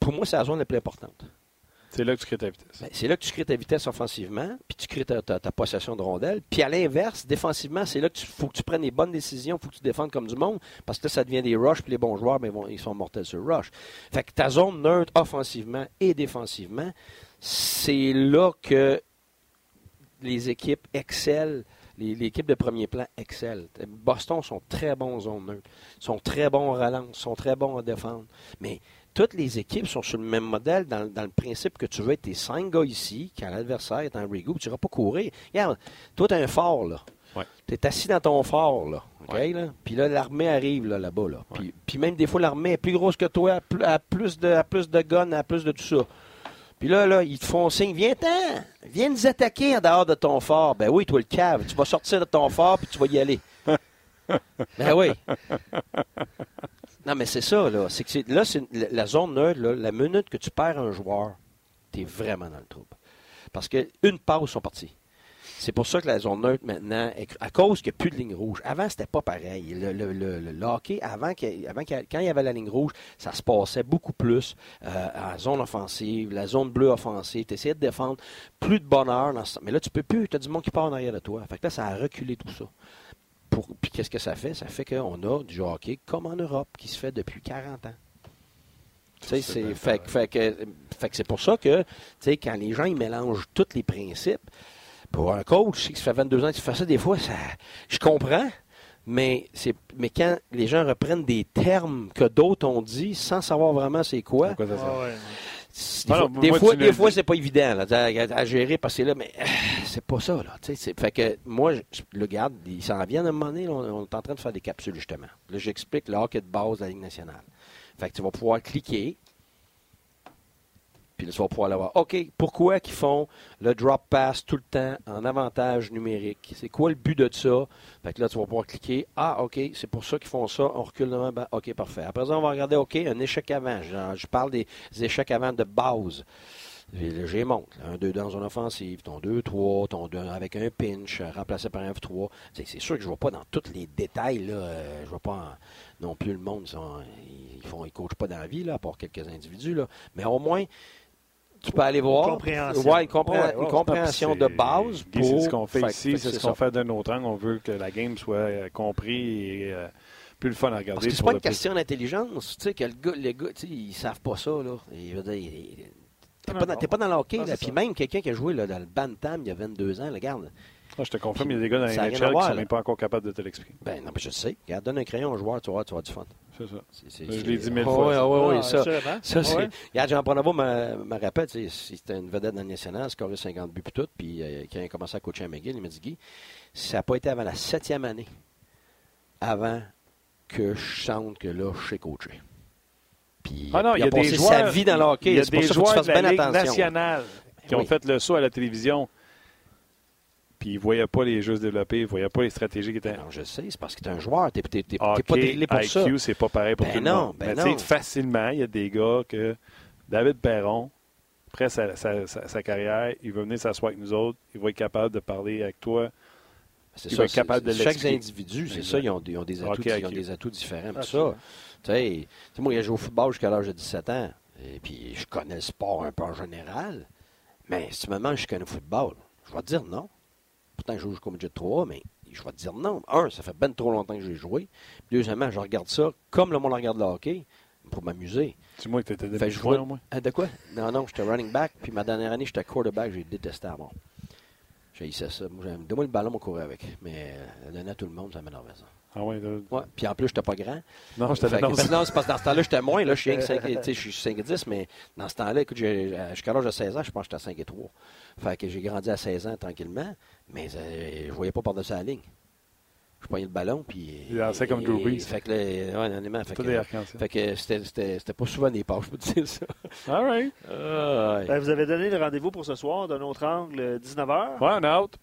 pour moi, c'est la zone la plus importante. C'est là que tu crées ta vitesse. Ben, c'est là que tu crées ta vitesse offensivement, puis tu crées ta, ta- possession de rondelle. Puis à l'inverse, défensivement, c'est là qu'il faut que tu prennes les bonnes décisions, faut que tu défendes comme du monde, parce que ça devient des rushs, puis les bons joueurs, ben, ils sont mortels sur rush. Fait que ta zone neutre offensivement et défensivement, c'est là que les équipes excellent. Équipes de premier plan excellent. Boston sont très bons en zone neutre, sont très bons en relance, sont très bons en défendre. Mais toutes les équipes sont sur le même modèle dans, dans le principe que tu veux être tes cinq gars ici, quand l'adversaire est en regroup, tu ne vas pas courir. Regarde, toi, tu as un fort, là. Ouais. Tu es assis dans ton fort, là. OK, Ouais. là? Puis là, l'armée arrive, là, là-bas, là. Puis, puis même des fois, l'armée est plus grosse que toi, à plus, à plus de, plus de guns, à plus de tout ça. Puis là, là, ils te font signe, viens-t'en, viens nous attaquer en dehors de ton fort. Ben oui, toi, le cave, tu vas sortir de ton fort, puis tu vas y aller. Ben oui. Non, mais c'est ça, là. C'est que là, c'est la, la zone neutre, là, la minute que tu perds un joueur, tu es vraiment dans le trouble. Parce qu'une passe sont partis. C'est pour ça que la zone neutre maintenant, à cause qu'il n'y a plus de ligne rouge. Avant, c'était pas pareil. Le, hockey, avant, qu'il- avant quand il y avait la ligne rouge, ça se passait beaucoup plus euh, en zone offensive, la zone bleue offensive. Tu essayais de défendre plus de bonheur. Dans ce- Mais là, tu peux plus. Tu as du monde qui part en arrière de toi. Fait là, ça a reculé tout ça. Pour- Puis qu'est-ce que ça fait? Ça fait qu'on a du hockey comme en Europe qui se fait depuis 40 ans. Tu sais, C'est fait, que- fait que, fait que c'est pour ça que, tu sais, quand les gens ils mélangent tous les principes, pour un coach, que ça fait 22 ans que tu fais ça, des fois, ça, je comprends, mais, c'est, mais quand les gens reprennent des termes que d'autres ont dit sans savoir vraiment c'est quoi, Pourquoi ça sert? Ah ouais. Des fois, des fois, des c'est pas évident là, à, à gérer parce que c'est là, mais euh, c'est pas ça. Là, fait que moi, je, le garde, ils s'en viennent à un moment donné, là, on, on est en train de faire des capsules justement. Là, j'explique le hockey de base de la Ligue nationale. Fait que tu vas pouvoir cliquer. Puis tu pouvoir l'avoir. OK, pourquoi qu'ils font le drop pass tout le temps en avantage numérique? C'est quoi le but de ça? Fait que là, tu vas pouvoir cliquer. Ah, OK, c'est pour ça qu'ils font ça. On recule devant. Ben, OK, parfait. Après ça, on va regarder, OK, un échec avant. Je parle des échecs avant de base. G monte. Un 2 dans une offensive, ton 2-3, ton 2 avec un pinch, remplacé par un F3. C'est sûr que je ne vois pas dans tous les détails. Là, euh, je vois pas non plus le monde. ils font, ils coachent pas dans la vie, là, à part quelques individus. Là. Mais au moins, tu peux aller voir. compréhension. Ouais, une, compré- Ouais, ouais, une compréhension de base pour. C'est ce qu'on fait, Fait- ici, c'est ce qu'on fait d'un autre angle. On veut que la game soit euh, compris et euh, plus le fun à regarder. Parce que c'est pas une question d'intelligence. Tu sais, que le gars, les gars, ils savent pas ça, là. Je veux dire, T'es pas, dans- t'es pas dans le hockey, non, là. c'est Puis ça. même quelqu'un qui a joué là, dans le Bantam il y a 22 ans, regarde. Ah, je te confirme, il y a des gars dans Ça à NHL qui voir, sont là. même pas encore capables de te l'expliquer. Ben non, mais je sais. Regarde, donne un crayon au joueur, tu vas voir, tu vas avoir du fun. C'est ça. Je l'ai dit mille Ah fois, ça. ouais, ouais, Ah, ça. Ça, Ah c'est. ouais. Regarde, Jean Pronavo me, me rappelle, c'était une vedette dans le national, scoré 50 buts puis tout, puis euh, quand il a commencé à coacher à McGill, il m'a dit Guy, ça n'a pas été avant la septième année, avant que je sente que là, je sais coacher. Puis Ah non, il y a des passé sa vie dans le hockey. Il y a des ça joueurs de la Ligue nationale qui ont Oui. fait le saut à la télévision. Puis ils ne voyaient pas les jeux se développer, ils ne voyaient pas les stratégies qui étaient. Non, je sais, c'est parce que tu es un joueur, tu n'es Hockey, pas drillé pour ça. IQ, c'est pas pareil pour Ben tout le monde. ben Mais tu sais, non. facilement, il y a des gars que David Perron, après sa, sa- sa- sa carrière, il va venir s'asseoir avec nous autres, il va être capable de parler avec toi. C'est Il ça, va être c'est- capable de c'est- Chaque individu, c'est ça, ils ont, des- ils ont des atouts, ils ont IQ. des atouts différents. Absolument. ça, tu sais, tu sais, moi, j'ai joué au football jusqu'à l'âge de 17 ans. Et puis, je connais le sport un peu en général. Mais si tu me demandes si je connais le football, je vais te dire non. Pourtant, je joue jusqu'au midget 3, mais je vais te dire non. Un, ça fait ben trop longtemps que j'ai joué. Deuxièmement, je regarde ça comme le monde regarde le hockey pour m'amuser. Que étais Fait que joueur, vois- au moins. Ah, de quoi? Non, non, j'étais running back. Puis ma dernière année, j'étais quarterback. J'ai détesté à mort. J'ai ça. Moi, Donne-moi le ballon, on courir avec. Mais euh, donner à tout le monde, ça m'énervait ça. Ah ouais, là- Ouais. Puis en plus, j'étais pas grand. Non, je que non, c'est parce que dans ce temps-là, j'étais moins. Là, je suis rien que 5 tu sais, je suis 5 et 10, mais dans ce temps-là, écoute, euh, jusqu'à l'âge de 16 ans, je pense que j'étais à 5 et 3. Fait que j'ai grandi à 16 ans tranquillement, mais euh, je voyais pas par-dessus la ligne. Je prenais le ballon, puis. Il lançait comme Drew Brees. Fait que là, ouais, honnêtement, fait Tout que, fait que c'était- c'était c'était pas souvent des passes, je peux te dire ça. All right. Ah, ouais. Ben, vous avez donné le rendez-vous pour ce soir d'un autre angle, 19h. Ouais, on est out.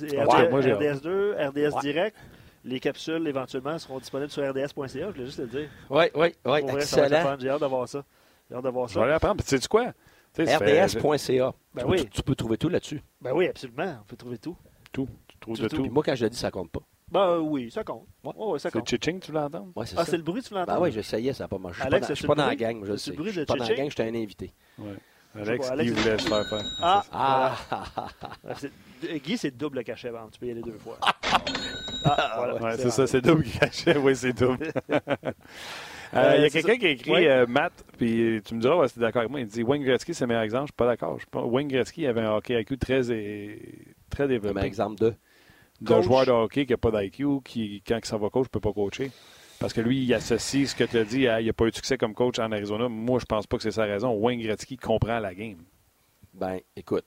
RDS, moi, j'ai hâte. RDS2, RDS Ouais. Direct. Les capsules, éventuellement, seront disponibles sur rds.ca. Je voulais juste le dire. Oui, oui, oui, ça excellent. J'ai hâte d'avoir ça. J'ai hâte d'avoir Je vais ça. apprendre. Tu sais quoi? Tu ça RDS.ca. Ben tu, oui. peux- tu peux trouver tout là-dessus. Ben oui, absolument. On peut trouver tout. Tout. Tu trouves Tout, de tout. tout. Puis moi, quand je le dis, ça compte pas. Ben oui, ça compte. Ouais. Ouais, ouais, ça C'est compte. Chiching, tu l'entends? Ouais, c'est Ah, ça. c'est le bruit, tu l'entends? Ben oui, j'essayais, ça n'a pas marché. Je suis Alex, pas dans- je suis pas dans la gang, je le sais. le bruit Je suis de pas dans la gang, j'étais un invité. Ouais. Alex, Alex, il c'est- voulait se faire faire. Ah, Ah, Ah, c'est- Guy, c'est double cachet, tu peux y aller deux fois. Ah, Ah, voilà, Ouais, c'est ça, c'est double qui cachait. Oui, c'est double. Euh, Euh, Il y a c'est quelqu'un qui a écrit, euh, Matt, puis tu me diras si tu es d'accord avec moi. Il dit Wayne Gretzky, c'est le meilleur exemple. Je suis pas d'accord. Je suis pas- Wayne Gretzky avait un hockey IQ très, é- très développé. exemple de. D'un joueur de hockey qui n'a pas d'IQ, qui, quand il s'en va coach, ne peut pas coacher. Parce que lui, il associe ce que tu as dit à il n'a pas eu de succès comme coach en Arizona. Moi, je pense pas que c'est sa raison. Wayne Gretzky comprend la game. Ben, écoute,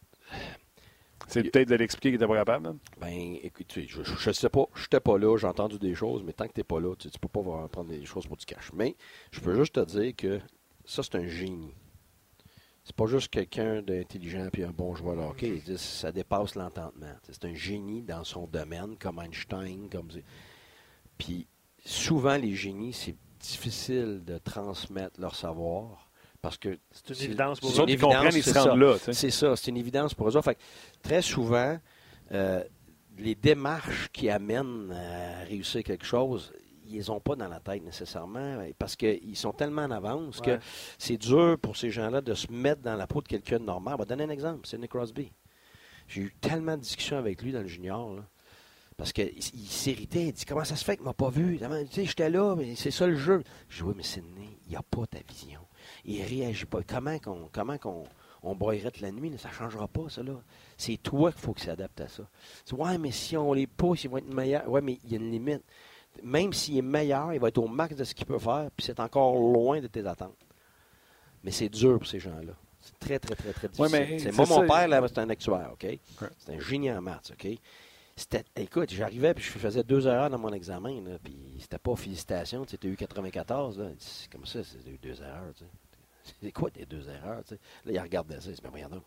C'est peut-être de l'expliquer qu'il n'était pas capable. ben, écoute, je, je, je sais pas, je n'étais pas là, j'ai entendu des choses, mais tant que tu n'es pas là, tu, ne peux pas prendre des choses pour du cash. Mais je peux juste te dire que ça, c'est un génie. C'est pas juste quelqu'un d'intelligent puis un bon joueur de hockey. Ils disent, ça dépasse l'entendement. C'est un génie dans son domaine, comme Einstein, comme Puis souvent, les génies, c'est difficile de transmettre leur savoir parce que C'est une évidence pour eux. autres, ils comprennent, ils se rendent ça. là. tu sais. C'est ça, c'est une évidence pour eux autres. Fait que très souvent, euh, les démarches qui amènent à réussir quelque chose, ils les ont pas dans la tête nécessairement parce qu'ils sont tellement en avance Ouais. que c'est dur pour ces gens-là de se mettre dans la peau de quelqu'un de normal. On va donner un exemple, Nick Crosby. J'ai eu tellement de discussions avec lui dans le junior. là, parce qu'il il s'irritait. Il dit Comment ça se fait qu'il m'a pas vu? Comment- Tu sais, j'étais là, mais c'est ça le jeu. Je dis Oui, mais Sidney, il n'y a pas ta vision. Il réagit pas. Comment qu'on comment qu'on on broyerait la nuit là, Ça ne changera pas, ça. là. C'est toi qu'il faut qu'il s'adapte à ça. Tu ouais, mais si on les pousse, ils vont être meilleurs. Ouais, mais il y a une limite. Même s'il est meilleur, il va être au max de ce qu'il peut faire, puis c'est encore loin de tes attentes. Mais c'est dur pour ces gens-là. C'est très, très, très, très difficile. Ouais, C'est- moi, mon père, là, c'est un actuaire, OK? C'est un génie en maths, OK? C'était, écoute, j'arrivais puis je faisais deux erreurs dans mon examen, là, puis c'était pas félicitations, tu as eu 94, là. C'est comme ça, c'est eu deux erreurs, tu sais. C'est quoi tes deux erreurs? Là, il regardait ça, il dit, mais voyons donc.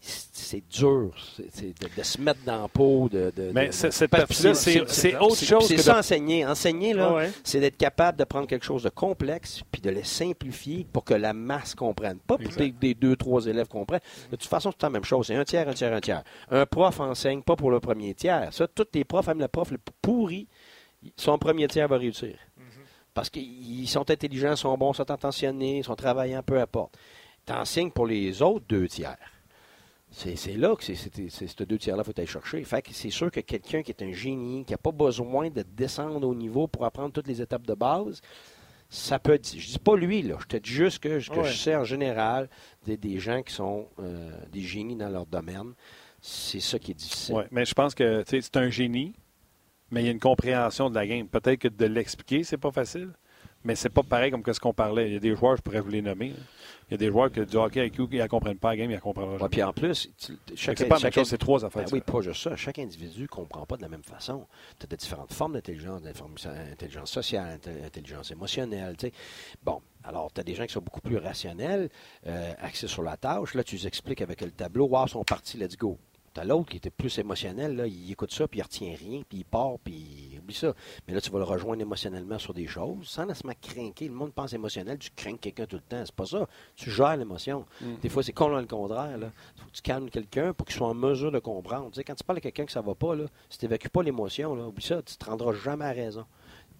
c'est dur c'est de, de, se mettre dans. De, de Mais de, cette partie-là, c'est autre chose C'est ça, enseigner. Enseigner, là, Ah ouais. c'est d'être capable de prendre quelque chose de complexe puis de le simplifier pour que la masse comprenne. Pas pour que des deux, trois élèves comprennent. De toute façon, c'est la même chose. C'est un tiers, un tiers, un tiers. Un prof enseigne pas pour le premier tiers. Ça, tous les profs, même le prof le plus pourri, son premier tiers va réussir. Parce qu'ils sont intelligents, sont bons, sont attentionnés, sont travaillants, peu importe. Tu enseignes pour les autres deux tiers. C'est là que c'est c'est- c'est- ce deux tiers-là qu'il faut aller chercher. Fait que c'est sûr que quelqu'un qui est un génie, qui n'a pas besoin de descendre au niveau pour apprendre toutes les étapes de base, ça peut être. Je dis pas lui, là. Je te dis juste que, que Ouais. je sais en général des, des gens qui sont euh, des génies dans leur domaine. C'est ça qui est difficile. Ouais, mais je pense que c'est un génie, mais il y a une compréhension de la game. Peut-être que de l'expliquer, c'est pas facile, mais c'est pas pareil comme ce qu'on parlait. Il y a des joueurs, je pourrais vous les nommer. là. Il y a des joueurs que du hockey IQ, ils ne comprennent pas la game, ils ne Ouais, jamais. puis en plus, tu- chaque, c'est pas la même chaque- chose, c'est trois affaires. Ben oui, pas juste ça. Chaque individu ne comprend pas de la même façon. Tu as de différentes formes d'intelligence, intelligence sociale, intel- intelligence émotionnelle. tu sais. Bon, alors, tu as des gens qui sont beaucoup plus rationnels, euh, axés sur la tâche. Là, tu les expliques avec le tableau. Wow, ils sont partis, let's go. Tu as l'autre qui était plus émotionnel. Là, il écoute ça, puis il retient rien, puis il part, puis il oublie ça. Mais là, tu vas le rejoindre émotionnellement sur des choses, sans nécessairement craquer. Le monde pense émotionnel, tu crains quelqu'un tout le temps. C'est pas ça. Tu gères l'émotion. Des fois, c'est complètement le contraire. Il faut que tu calmes quelqu'un pour qu'il soit en mesure de comprendre. Tu sais, quand tu parles à quelqu'un que ça va pas, là, si tu n'évacues pas l'émotion, là, oublie ça, tu ne te rendras jamais à raison.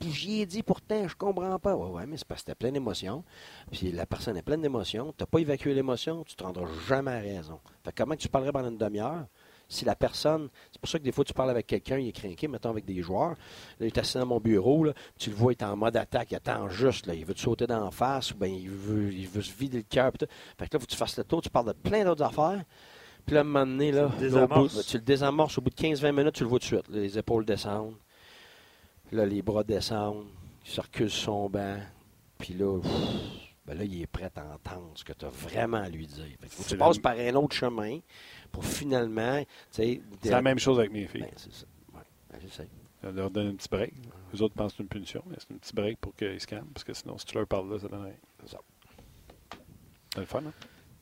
Puis j'y ai dit pourtant, je comprends pas. Ouais, ouais, mais c'est parce que tu plein d'émotions. Puis la personne est pleine d'émotions. Tu n'as pas évacué l'émotion, tu ne te rendras jamais à raison. Fait que comment que tu parlerais pendant une demi-heure? Si la personne. C'est pour ça que des fois, tu parles avec quelqu'un, il est craqué, mettons avec des joueurs. Là, il est assis dans mon bureau, là, tu le vois, il est en mode attaque, il attend juste, là, il veut te sauter la face, ou bien il veut, il veut se vider le cœur. Fait que là, faut que tu fasses le tour, tu parles de plein d'autres affaires. Puis là, à un moment donné, là, Tu le bout- tu le désamorces. Au bout de 15-20 minutes, tu le vois tout de suite. Les épaules descendent. Là, les bras descendent. Il se recule son banc. Puis là, pff, ben là, il est prêt à entendre ce que tu as vraiment à lui dire. Fait que tu passes par un autre chemin pour finalement. C'est la même chose avec mes filles. Ben, c'est ça. Ouais, ben, j'essaie. On leur donne un petit break. Les autres pensent que c'est une punition, mais c'est un petit break pour qu'ils se calment, parce que sinon, si tu leur parles là, ça donne rien. C'est ça. C'est le fun, hein?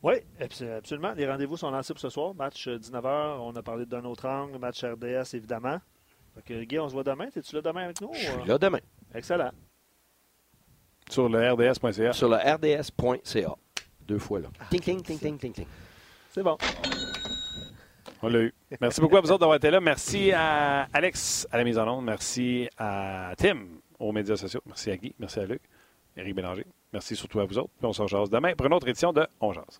Oui, abs- absolument. Les rendez-vous sont lancés pour ce soir. Match euh, 19h. On a parlé d'un autre angle. Match RDS, évidemment. Fait que, Guy, on se voit demain. Es-tu là demain avec nous? Je suis euh? là demain. Excellent. Sur le RDS.ca. Sur le rds.ca. Deux fois là. Ting, ting, ting, ting, ting, ting. C'est bon. On l'a eu. Merci beaucoup à vous autres d'avoir été là. Merci à Alex à la mise en onde. Merci à Tim aux médias sociaux. Merci à Guy. Merci à Luc. Éric Bélanger. Merci surtout à vous autres. Puis on se rejase demain pour une autre édition de On Jase.